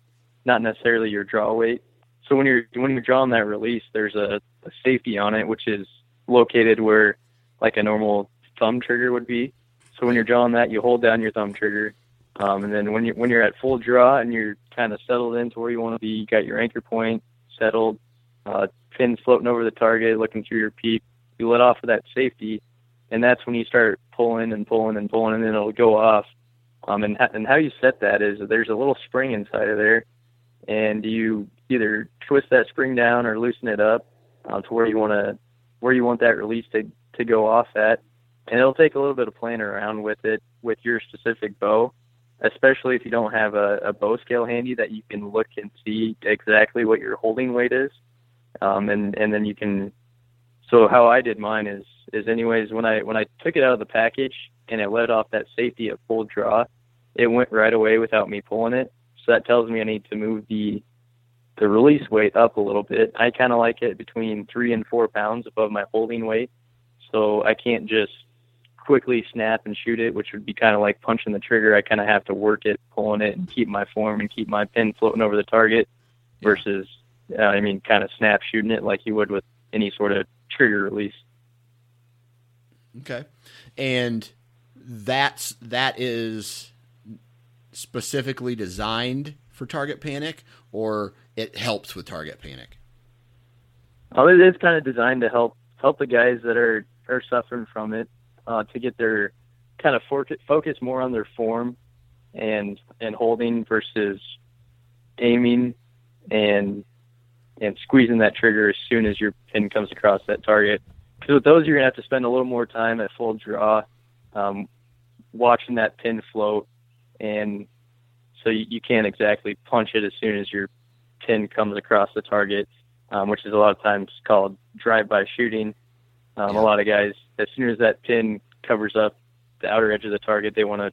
not necessarily your draw weight. So when you're when you're drawing that release, there's a, a safety on it, which is located where like a normal thumb trigger would be. So when you're drawing that, you hold down your thumb trigger, um, and then when you when you're at full draw and you're kind of settled into where you want to be, you got your anchor point settled, uh, pins floating over the target, looking through your peep. You let off of that safety, and that's when you start pulling and pulling and pulling, and then it'll go off. Um, and and how you set that is there's a little spring inside of there, and you either twist that spring down or loosen it up um, to where you want to where you want that release to to go off at, and it'll take a little bit of playing around with it with your specific bow especially if you don't have a, a bow scale handy that you can look and see exactly what your holding weight is. Um, and, and then you can, so how I did mine is, is anyways, when I, when I took it out of the package and it let off that safety at full draw, it went right away without me pulling it. So that tells me I need to move the, the release weight up a little bit. I kind of like it between three and four pounds above my holding weight. So I can't just quickly snap and shoot it, which would be kind of like punching the trigger. I kind of have to work it, pulling it, and keep my form and keep my pin floating over the target, versus, uh, I mean, kind of snap shooting it like you would with any sort of trigger release. Okay, and that's that is specifically designed for target panic, or it helps with target panic. Oh, it is kind of designed to help help the guys that are are suffering from it uh, to get their kind of focus more on their form and and holding versus aiming and and squeezing that trigger as soon as your pin comes across that target. Because with those, you're gonna have to spend a little more time at full draw, um, watching that pin float, and so you, you can't exactly punch it as soon as your pin comes across the target, um, which is a lot of times called drive-by shooting. Um, A lot of guys, as soon as that pin covers up the outer edge of the target, they want to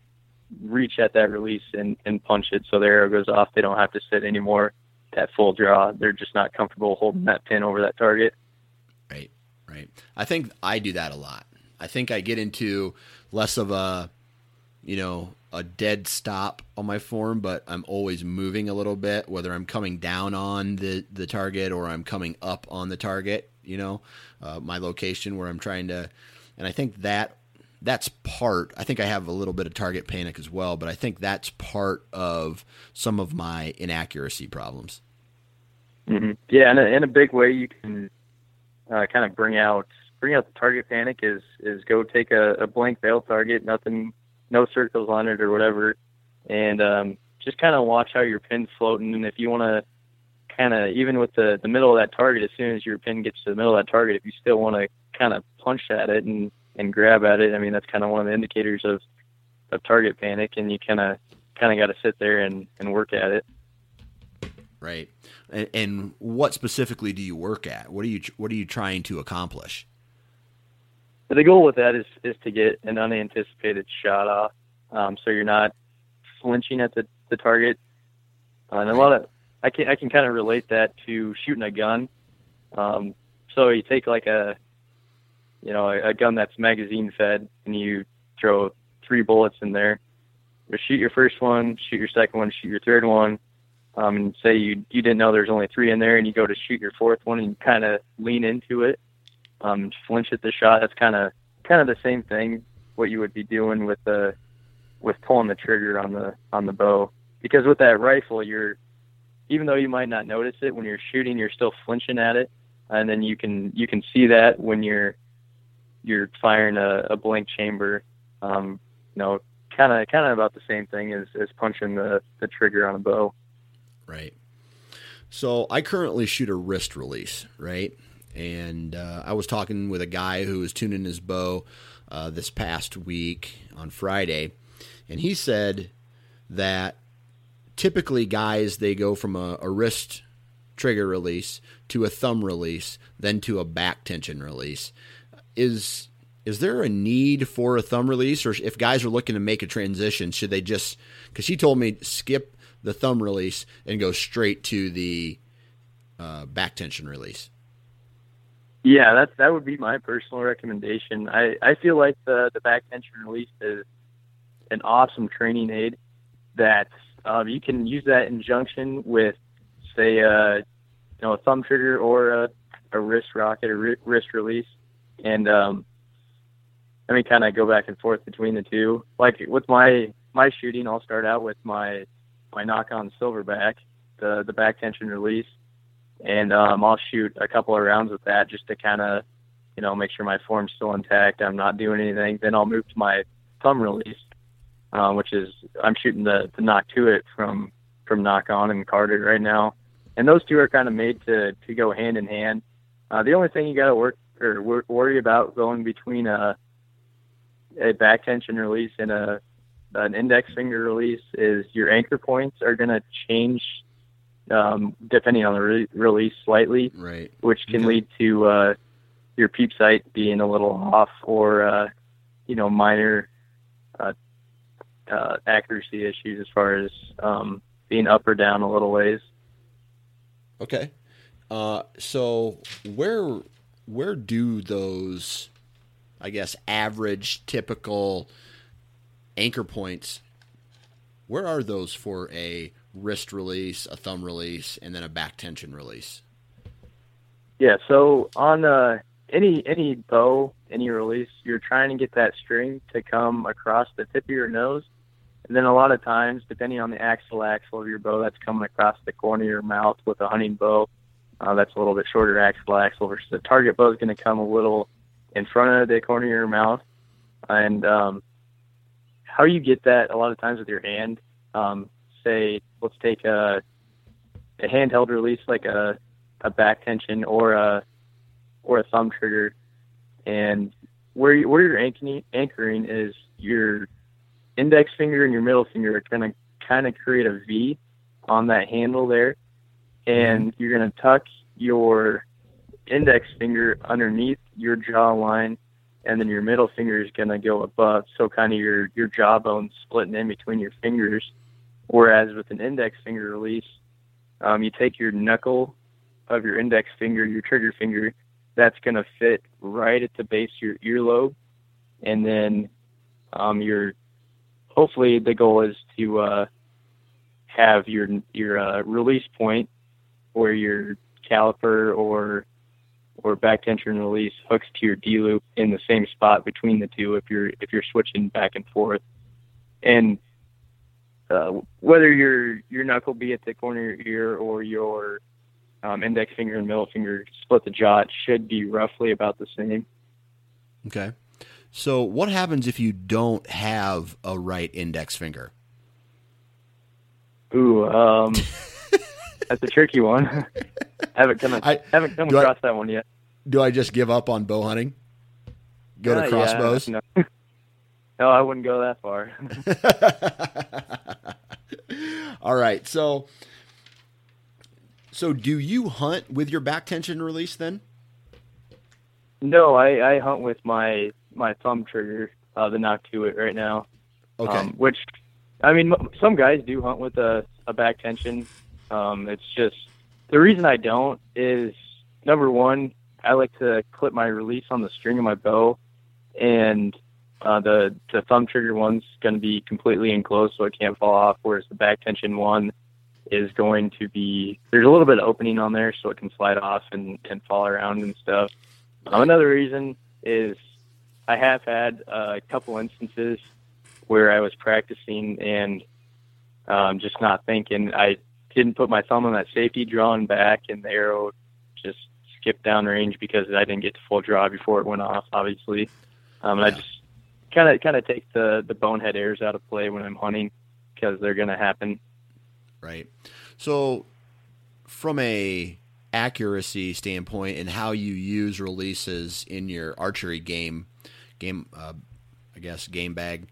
reach at that release and, and punch it so the arrow goes off. They don't have to sit anymore. that full draw. They're just not comfortable holding that pin over that target. Right, right. I think I do that a lot. I think I get into less of a, you know, a dead stop on my form, but I'm always moving a little bit, whether I'm coming down on the, the target or I'm coming up on the target, you know, uh, my location where I'm trying to, and I think that that's part. I think I have a little bit of target panic as well, but I think that's part of some of my inaccuracy problems. Mm-hmm. Yeah, and in a big way, you can uh, kind of bring out bring out the target panic. Is is go take a, a blank bale target, nothing, no circles on it or whatever, and um, just kind of watch how your pin's floating. And if you want to kind of even with the the middle of that target, as soon as your pin gets to the middle of that target, if you still want to kind of punch at it and and grab at it. I mean, that's kind of one of the indicators of of target panic, and you kind of kind of got to sit there and and work at it. Right. And, and, what specifically do you work at? What are you What are you trying to accomplish? The goal with that is is to get an unanticipated shot off, um, so you're not flinching at the the target. Uh, and a lot of I can I can kind of relate that to shooting a gun. Um, so you take like a you know, a, a gun that's magazine fed, and you throw three bullets in there. You shoot your first one, shoot your second one, shoot your third one. Um, and say you you didn't know there's only three in there, and you go to shoot your fourth one, and you kind of lean into it, um, flinch at the shot. That's kind of kind of the same thing what you would be doing with the with pulling the trigger on the on the bow. Because with that rifle, you're even though you might not notice it when you're shooting, you're still flinching at it, and then you can you can see that when you're you're firing a, a blank chamber. Um, you know, kind of kind of about the same thing as, as punching the, the trigger on a bow. Right. So I currently shoot a wrist release, right? And uh, I was talking with a guy who was tuning his bow uh, this past week on Friday, and he said that typically guys they go from a, a wrist trigger release to a thumb release, then to a back tension release is is there a need for a thumb release, or if guys are looking to make a transition, should they just? Because he told me skip the thumb release and go straight to the uh, back tension release. Yeah, that that would be my personal recommendation. I, I feel like the the back tension release is an awesome training aid that um, you can use that in junction with, say, uh, you know, a thumb trigger or a, a wrist rocket or wrist release and um, let me kind of go back and forth between the two. Like with my my shooting, I'll start out with my my nock on silverback, the the back tension release, and um, I'll shoot a couple of rounds with that just to kind of you know make sure my form's still intact. I'm not doing anything. Then I'll move to my thumb release, uh, which is I'm shooting the the nock to it from from nock on and Carter right now, and those two are kind of made to to go hand in hand. Uh, the only thing you got to work or worry about going between a a back tension release and a an index finger release is your anchor points are going to change um, depending on the re- release slightly, right? Which can okay. lead to uh, your peep sight being a little off or uh, you know minor uh, uh, accuracy issues as far as um, being up or down a little ways. Okay. Uh, so where where do those, I guess, average, typical anchor points, where are those for a wrist release, a thumb release, and then a back tension release? Yeah, so on uh, any any bow, any release, you're trying to get that string to come across the tip of your nose, and then a lot of times, depending on the axle axle of your bow, that's coming across the corner of your mouth with a hunting bow. Uh, that's a little bit shorter axle axle versus the target bow is going to come a little in front of the corner of your mouth. And um, how you get that a lot of times with your hand, um, say, let's take a, a handheld release like a, a back tension or a, or a thumb trigger. And where, where you're anchoring is your index finger and your middle finger are going to kind of create a V on that handle there. And you're going to tuck your index finger underneath your jaw line and then your middle finger is going to go above. So kind of your your jawbone splitting in between your fingers. Whereas with an index finger release um, you take your knuckle of your index finger, your trigger finger, that's going to fit right at the base of your earlobe, and then um, your hopefully the goal is to uh, have your your uh, release point where your caliper or or back tension release hooks to your D loop in the same spot between the two if you're if you're switching back and forth. And uh, whether your your knuckle be at the corner of your ear or your um, index finger and middle finger split the it should be roughly about the same. Okay. So what happens if you don't have a right index finger? Ooh, um, [LAUGHS] that's a tricky one. [LAUGHS] haven't come I- haven't come do I- across that one yet. Do I just give up on bow hunting? Go Uh, to yeah, crossbows? no. [LAUGHS] no, I wouldn't go that far. All right. So so do you hunt with your back tension release then? no, I, I hunt with my my thumb trigger, uh, the it right now. Okay. Um, which, I mean, some guys do hunt with a, a back tension. Um, it's just the reason I don't is number one, I like to clip my release on the string of my bow, and uh, the the thumb trigger one's going to be completely enclosed, so it can't fall off. Whereas the back tension one is going to be there's a little bit of opening on there, so it can slide off and and fall around and stuff. Um, another reason is I have had a couple instances where I was practicing and um, just not thinking. I didn't put my thumb on that safety drawing back, and the arrow just skipped down range because I didn't get to full draw before it went off. Obviously, um, and I just kind of kind of take the the bonehead errors out of play when I'm hunting because they're going to happen. Right. So from a accuracy standpoint and how you use releases in your archery game game uh, I guess game bag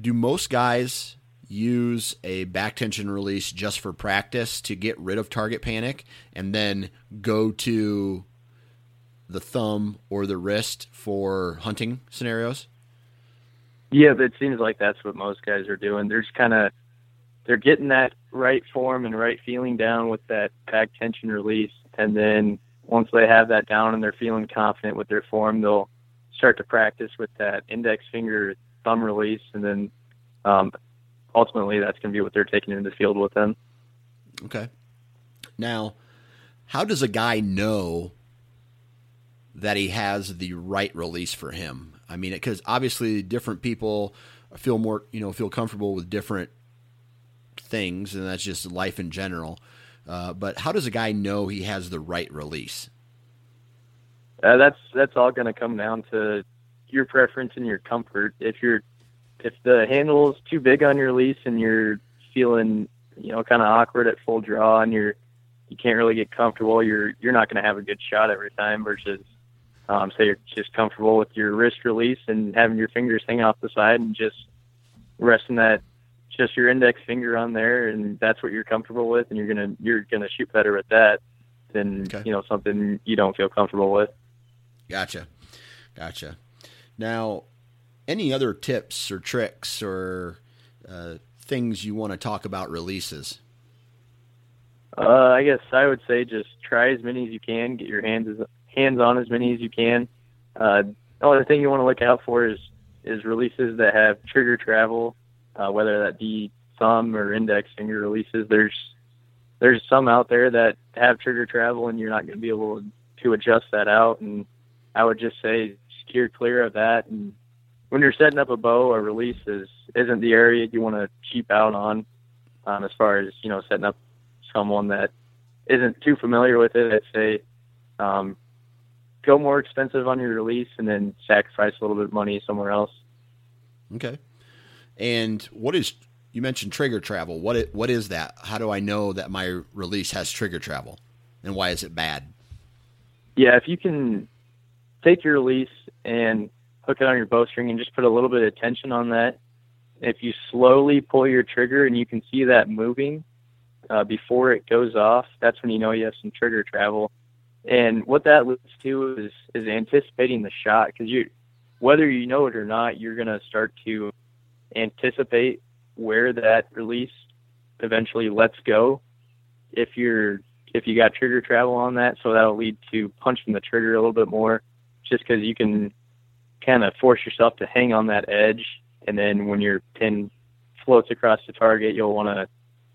do most guys use a back tension release just for practice to get rid of target panic and then go to the thumb or the wrist for hunting scenarios? Yeah, it seems like that's what most guys are doing. They're just kind of they're getting that right form and right feeling down with that back tension release, and then once they have that down and they're feeling confident with their form, they'll start to practice with that index finger thumb release, and then um, ultimately that's going to be what they're taking into the field with them. Okay. Now, how does a guy know that he has the right release for him? I mean, because obviously different people feel more, you know, feel comfortable with different things, and that's just life in general. Uh, but how does a guy know he has the right release? Uh, that's that's all going to come down to your preference and your comfort. If you're if the handle is too big on your lease and you're feeling you know kind of awkward at full draw and you're you can't really get comfortable, you're you're not going to have a good shot every time. Versus um, say you're just comfortable with your wrist release and having your fingers hang off the side and just resting that just your index finger on there and that's what you're comfortable with and you're gonna you're gonna shoot better at that than Okay. you know something you don't feel comfortable with. Gotcha. Gotcha. Now, any other tips or tricks or uh, things you want to talk about releases? Uh, I guess I would say just try as many as you can. Get your hands as, hands on as many as you can. Uh, the only thing you want to look out for is is releases that have trigger travel, uh, whether that be thumb or index finger releases. There's there's some out there that have trigger travel, and you're not going to be able to adjust that out. And I would just say steer clear of that. And when you're setting up a bow, a release is isn't the area you want to cheap out on. Um, as far as you know, setting up someone that isn't too familiar with it, I'd say um, go more expensive on your release and then sacrifice a little bit of money somewhere else. Okay. And what is you mentioned trigger travel? What it, what is that? How do I know that my release has trigger travel, and why is it bad? Yeah, if you can take your release and hook it on your bowstring and just put a little bit of tension on that. If you slowly pull your trigger and you can see that moving uh, before it goes off, that's when you know you have some trigger travel. And what that leads to is is anticipating the shot because you, whether you know it or not, you're gonna start to anticipate where that release eventually lets go, if you're if you got trigger travel on that, so that'll lead to punching the trigger a little bit more, just because you can kind of force yourself to hang on that edge, and then when your pin floats across the target, you'll want to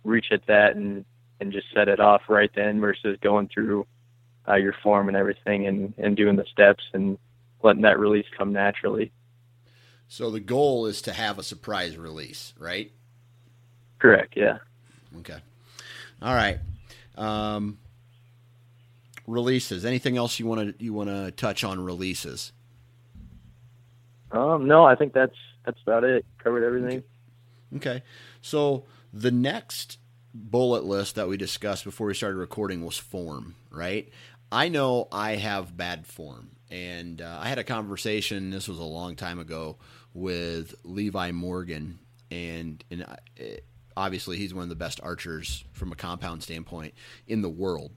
reach at that and and just set it off right then versus going through uh, your form and everything and and doing the steps and letting that release come naturally. So the goal is to have a surprise release, right? Correct. Yeah. Okay. All right. Um, releases. Anything else you want to you want to touch on releases? Um, no, I think that's that's about it. Covered everything. Okay. So the next bullet list that we discussed before we started recording was form, right? I know I have bad form, and uh, I had a conversation. This was a long time ago with Levi Morgan, and and it, obviously he's one of the best archers from a compound standpoint in the world,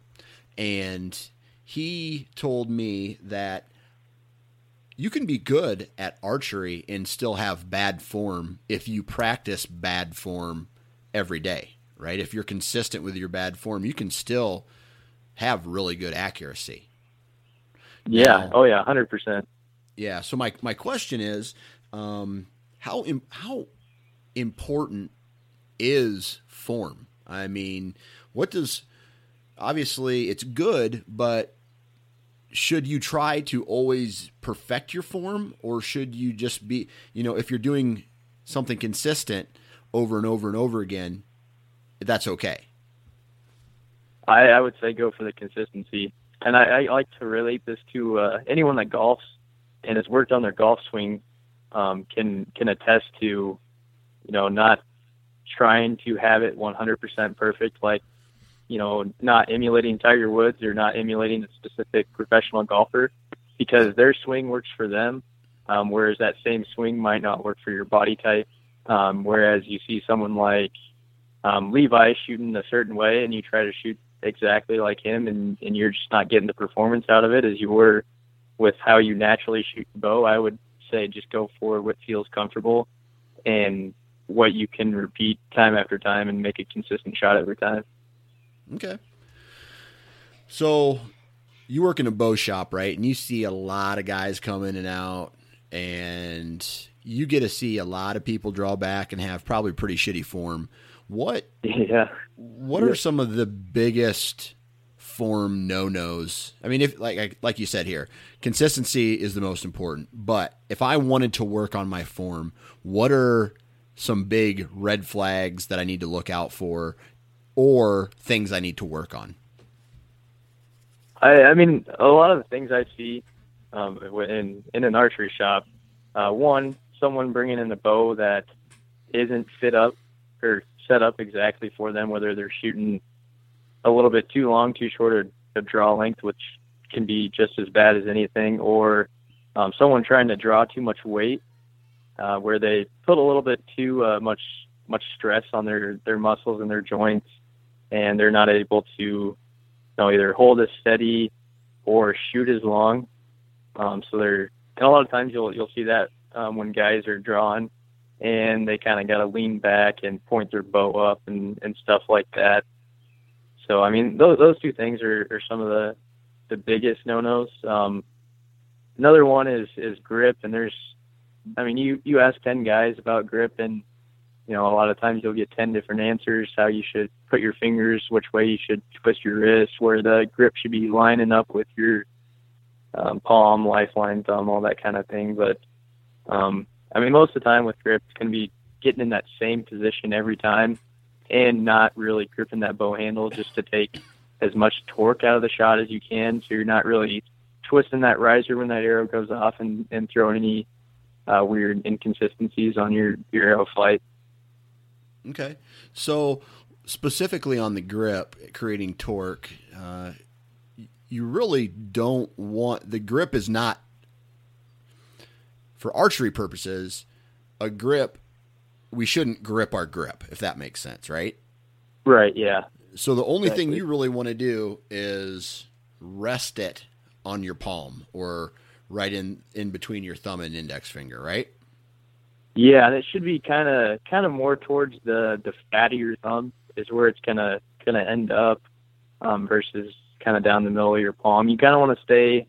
and he told me that you can be good at archery and still have bad form if you practice bad form every day, right? If you're consistent with your bad form, you can still have really good accuracy. Yeah. Now, oh yeah, hundred percent. Yeah. So my my question is, um, how how important is form? I mean, what does obviously it's good, but should you try to always perfect your form or should you just be you know if you're doing something consistent over and over and over again that's okay? I, I would say go for the consistency. And i, I like to relate this to uh, anyone that golfs and has worked on their golf swing um, can can attest to you know not trying to have it 100% perfect like you know, not emulating Tiger Woods or not emulating a specific professional golfer because their swing works for them, um, whereas that same swing might not work for your body type. Um, whereas you see someone like um, Levi shooting a certain way and you try to shoot exactly like him and, and you're just not getting the performance out of it as you were with how you naturally shoot the bow, I would say just go for what feels comfortable and what you can repeat time after time and make a consistent shot every time. Okay. So you work in a bow shop, right? And you see a lot of guys come in and out, and you get to see a lot of people draw back and have probably pretty shitty form. What? [LAUGHS] Yeah. What are some of the biggest form no nos? I mean, if like like you said here, consistency is the most important. But if I wanted to work on my form, what are some big red flags that I need to look out for or things I need to work on? I, I mean, a lot of the things I see um, in in an archery shop, uh, one, someone bringing in a bow that isn't fit up or set up exactly for them, whether they're shooting a little bit too long, too short a draw length, which can be just as bad as anything, or um, someone trying to draw too much weight, uh, where they put a little bit too uh, much much stress on their their muscles and their joints, and they're not able to you know either hold as steady or shoot as long. Um, so they're and a lot of times you'll you'll see that um, when guys are drawn and they kind of got to lean back and point their bow up and and stuff like that. So I mean those those two things are, are some of the the biggest no nos. Um, another one is is grip, and there's I mean you you ask ten guys about grip and you know, a lot of times you'll get 10 different answers how you should put your fingers, which way you should twist your wrist, where the grip should be lining up with your um, palm, lifeline, thumb, all that kind of thing. But, um, I mean, most of the time with grip, it's going to be getting in that same position every time and not really gripping that bow handle just to take as much torque out of the shot as you can. So you're not really twisting that riser when that arrow goes off and, and throwing any uh, weird inconsistencies on your, your arrow flight. Okay. So specifically on the grip, creating torque, uh, you really don't want the grip is not for archery purposes. A grip, we shouldn't grip our grip if that makes sense, right? Right. Yeah. So the only exactly. thing you really want to do is rest it on your palm or right in in between your thumb and index finger, right? Yeah, and it should be kind of kind of more towards the the fat of your thumb is where it's gonna going to end up um, versus kind of down the middle of your palm. You kind of want to stay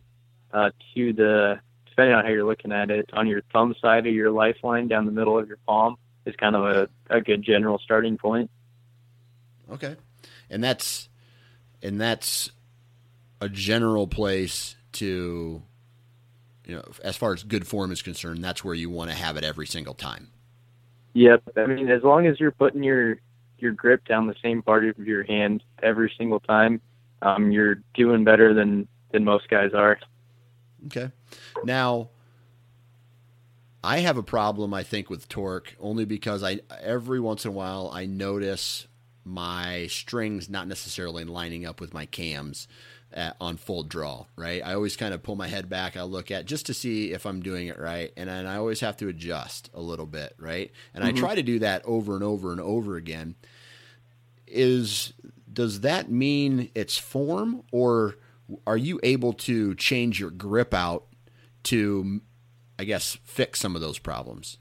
uh, to the, depending on how you're looking at it, on your thumb side of your lifeline down the middle of your palm is kind of a, a good general starting point. Okay. And that's, and that's a general place to, you know, as far as good form is concerned, that's where you want to have it every single time. Yep. I mean, as long as you're putting your your grip down the same part of your hand every single time, um, you're doing better than than most guys are. Okay. Now, I have a problem, I think, with torque only because I every once in a while I notice my strings not necessarily lining up with my cams at, on full draw. Right. I always kind of pull my head back. I look at just to see if I'm doing it right, and then I always have to adjust a little bit. Right. And mm-hmm. I try to do that over and over and over again. Is does that mean it's form or are you able to change your grip out to, I guess, fix some of those problems?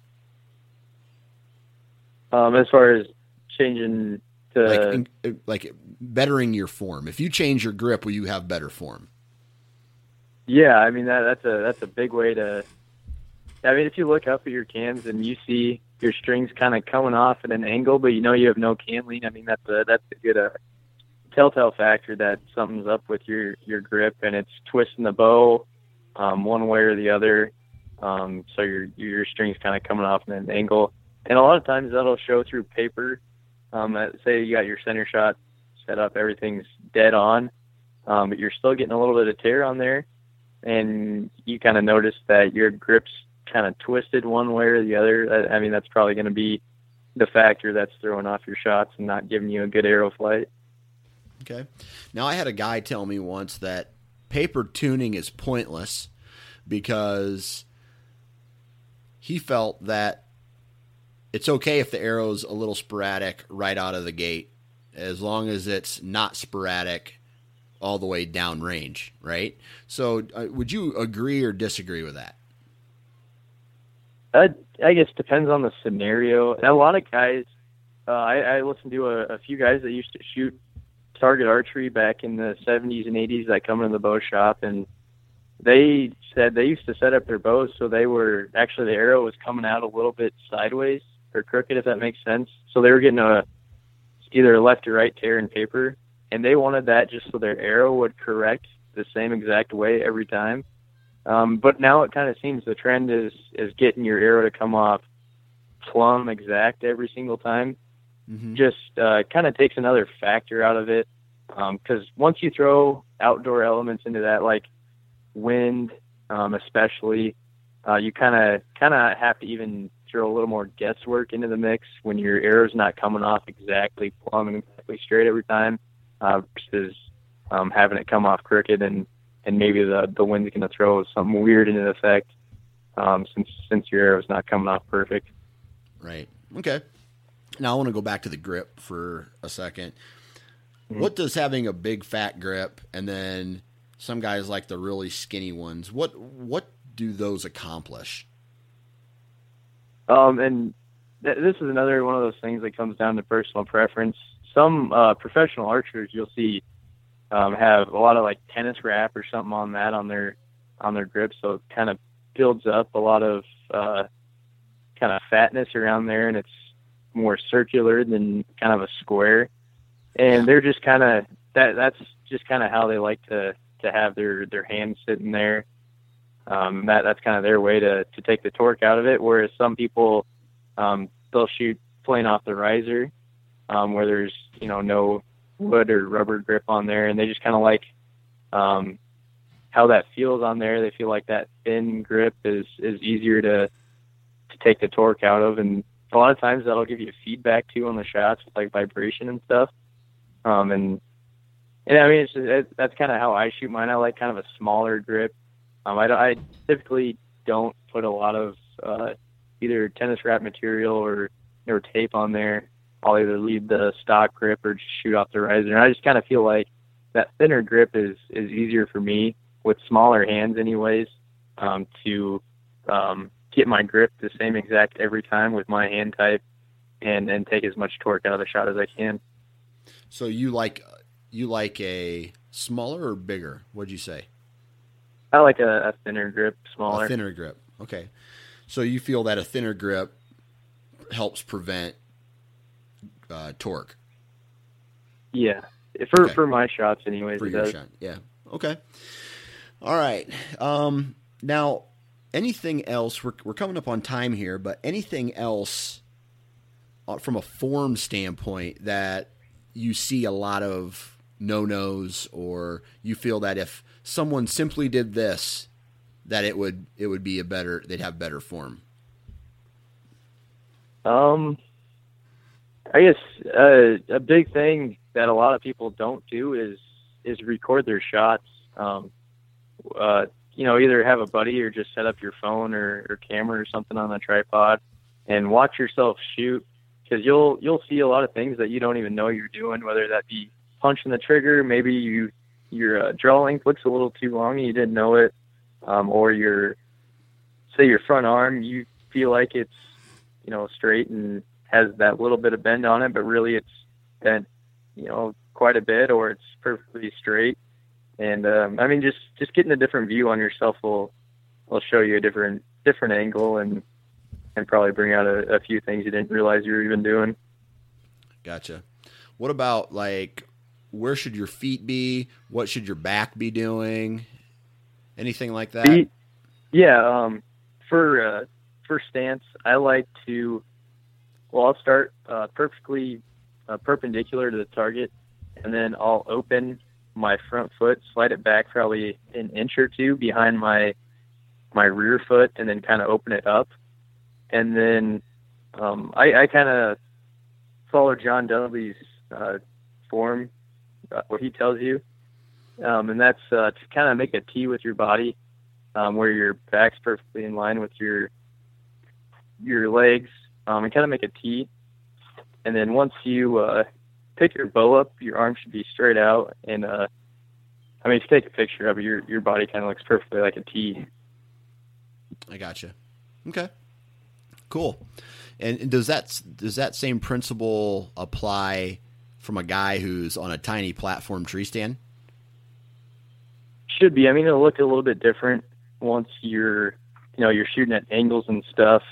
Um, as far as changing to like, like bettering your form. If you change your grip, will you have better form? Yeah, I mean that that's a that's a big way to. I mean, if you look up at your cams and you see your strings kind of coming off at an angle, but you know you have no cam lean, I mean that's a that's a good uh, telltale factor that something's up with your your grip and it's twisting the bow um, one way or the other. Um, so your your strings kind of coming off at an angle, and a lot of times that'll show through paper. Um, say you got your center shot set up, everything's dead on, um, but you're still getting a little bit of tear on there, and you kind of notice that your grip's kind of twisted one way or the other. I mean, that's probably going to be the factor that's throwing off your shots and not giving you a good arrow flight. Okay. Now I had a guy tell me once that paper tuning is pointless because he felt that it's okay if the arrow's a little sporadic right out of the gate as long as it's not sporadic all the way down range, right? So, uh, would you agree or disagree with that? Uh, I guess depends on the scenario. a lot of guys, uh, I, I listened to a, a few guys that used to shoot target archery back in the 70s and 80s that come into the bow shop and they said they used to set up their bows so they were actually the arrow was coming out a little bit sideways or crooked if that makes sense so they were getting a either a left or right tear in paper and they wanted that just so their arrow would correct the same exact way every time um, but now it kind of seems the trend is is getting your arrow to come off plumb exact every single time mm-hmm. just uh, kind of takes another factor out of it. Because um, once you throw outdoor elements into that, like wind, um, especially, uh, you kind of kind of have to even throw a little more guesswork into the mix when your arrow's not coming off exactly plumb and exactly straight every time, uh, versus um, having it come off crooked and and maybe the the wind's going to throw something weird into the effect um, since since your arrow's not coming off perfect. Right. Okay. Now I want to go back to the grip for a 2nd mm-hmm. What does having a big fat grip and then some guys like the really skinny ones? What what do those accomplish? Um, and th- this is another one of those things that comes down to personal preference. Some uh, professional archers you'll see um, have a lot of like tennis wrap or something on that on their on their grip, so it kind of builds up a lot of uh, kind of fatness around there, and it's more circular than kind of a square. And they're just kind of that. That's just kind of how they like to to have their their hands sitting there. Um, that that's kind of their way to to take the torque out of it. Whereas some people um, they'll shoot playing off the riser, um, where there's you know no wood or rubber grip on there, and they just kind of like um, how that feels on there. They feel like that thin grip is is easier to to take the torque out of, and a lot of times that'll give you feedback too on the shots with like vibration and stuff. Um, and and I mean, it's just, it, that's kind of how I shoot mine. I like kind of a smaller grip. Um, I, I typically don't put a lot of uh, either tennis wrap material or or tape on there. I'll either leave the stock grip or just shoot off the riser. And I just kind of feel like that thinner grip is is easier for me with smaller hands, anyways, um, to um, get my grip the same exact every time with my hand type and and take as much torque out of the shot as I can. So you like you like a smaller or bigger? What'd you say? I like a, a thinner grip, smaller. A thinner grip. Okay. So you feel that a thinner grip helps prevent uh, torque. Yeah, for Okay. for my shots, anyways. for it your does. shot. Yeah. Okay. All right. Um, now, anything else? We're we're coming up on time here, but anything else uh, from a form standpoint that you see a lot of no nos, or you feel that if someone simply did this, that it would it would be a better they'd have better form. Um, I guess uh, a big thing that a lot of people don't do is is record their shots. Um, uh, you know, either have a buddy or just set up your phone or, or camera or something on a tripod and watch yourself shoot because you'll you'll see a lot of things that you don't even know you're doing. Whether that be punching the trigger, maybe you your uh, draw length looks a little too long and you didn't know it, um, or your say your front arm you feel like it's you know straight and has that little bit of bend on it, but really it's bent you know quite a bit, or it's perfectly straight. And um, I mean, just just getting a different view on yourself will will show you a different different angle and and probably bring out a, a few things you didn't realize you were even doing. Gotcha. What about like where should your feet be? What should your back be doing? Anything like that? Feet, yeah. Um, for uh, for stance, I like to. Well, I'll start uh, perfectly uh, perpendicular to the target, and then I'll open my front foot, slide it back probably an inch or two behind my my rear foot, and then kind of open it up, and then um, I, I kind of follow John Dudley's uh, form, what he tells you, um, and that's uh, to kind of make a T with your body, um, where your back's perfectly in line with your your legs, um, and kind of make a T. And then once you uh, pick your bow up, your arm should be straight out. And uh, I mean, if you take a picture of it, your your body kind of looks perfectly like a T. I gotcha. Okay. Cool. And and does that does that same principle apply from a guy who's on a tiny platform tree stand? Should be. I mean, it'll look a little bit different once you're, you know, you're shooting at angles and stuff.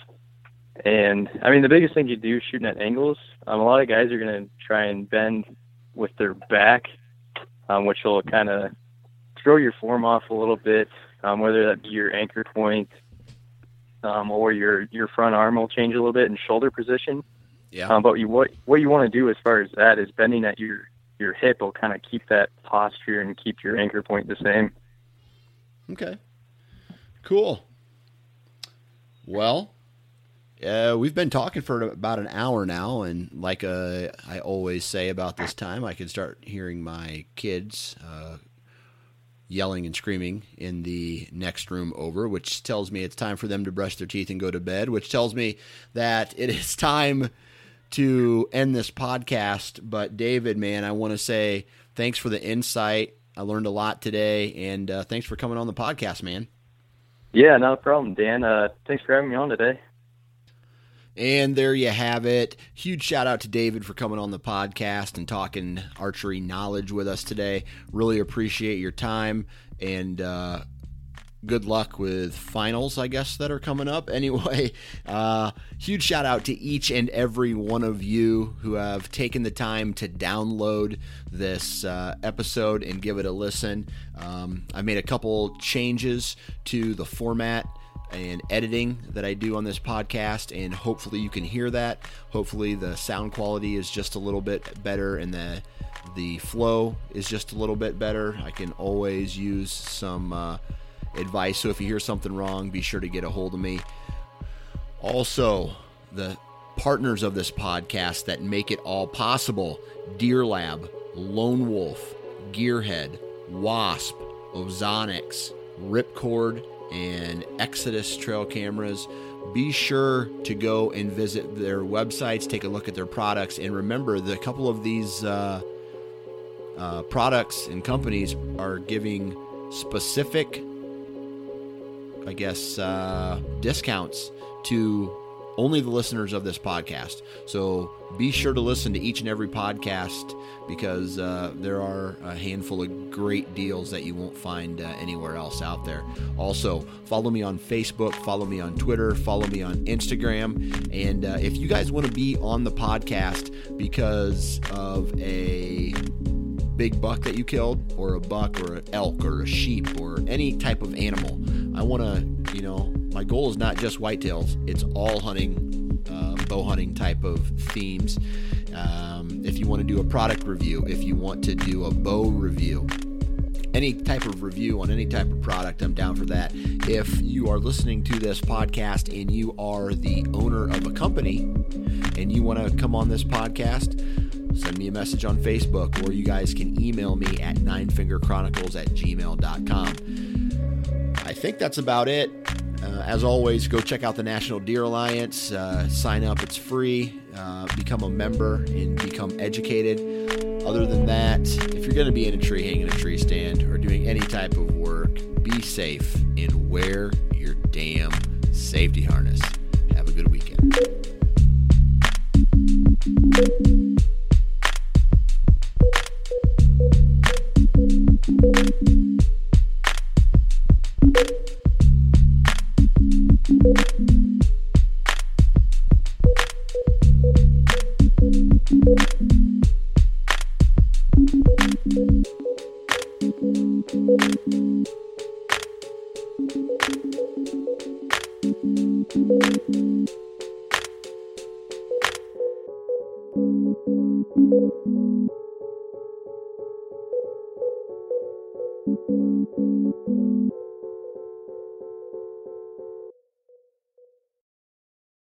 And I mean, the biggest thing you do shooting at angles, um, a lot of guys are going to try and bend with their back, um, which will kind of throw your form off a little bit. Um, whether that be your anchor point, um, or your your front arm will change a little bit in shoulder position. Yeah. Um, but you, what what you want to do as far as that is bending at your your hip will kind of keep that posture and keep your anchor point the same. Okay. Cool. Well, uh, we've been talking for about an hour now, and like uh, I always say about this time, I can start hearing my kids uh, yelling and screaming in the next room over, which tells me it's time for them to brush their teeth and go to bed, which tells me that it is time to end this podcast. But David, man, I want to say thanks for the insight. I learned a lot today, and uh, thanks for coming on the podcast, man. Yeah, not a problem, Dan. Uh, thanks for having me on today. And there you have it. Huge shout out to David for coming on the podcast and talking archery knowledge with us today. Really appreciate your time and uh, good luck with finals, I guess, that are coming up. [LAUGHS] Anyway, uh, huge shout out to each and every one of you who have taken the time to download this uh, episode and give it a listen. Um, I made a couple changes to the format and editing that I do on this podcast, and hopefully you can hear that. Hopefully the sound quality is just a little bit better, and the the flow is just a little bit better. I can always use some uh, advice, so if you hear something wrong, be sure to get a hold of me. Also, the partners of this podcast that make it all possible Deer Lab, Lone Wolf, Gearhead, Wasp, Ozonics, Ripcord, and Exodus trail cameras. Be sure to go and visit their websites, take a look at their products, and remember the couple of these uh, uh, products and companies are giving specific, I guess, uh, discounts to only the listeners of this podcast. So be sure to listen to each and every podcast because uh, there are a handful of great deals that you won't find uh, anywhere else out there. Also, follow me on Facebook, follow me on Twitter, follow me on Instagram. And uh, if you guys want to be on the podcast because of a big buck that you killed, or a buck, or an elk, or a sheep, or any type of animal, I want to, you know, my goal is not just whitetails, it's all hunting, uh, bow hunting type of themes. Um, if you want to do a product review, if you want to do a bow review, any type of review on any type of product, I'm down for that. If you are listening to this podcast and you are the owner of a company and you want to come on this podcast, send me a message on Facebook or you guys can email me at ninefingerchronicles at gmail.com. I think that's about it. Uh, as always, go check out the National Deer Alliance. Uh, sign up, it's free. Uh, become a member and become educated. Other than that, if you're going to be in a tree, hanging a tree stand, or doing any type of work, be safe and wear your damn safety harness. Have a good weekend.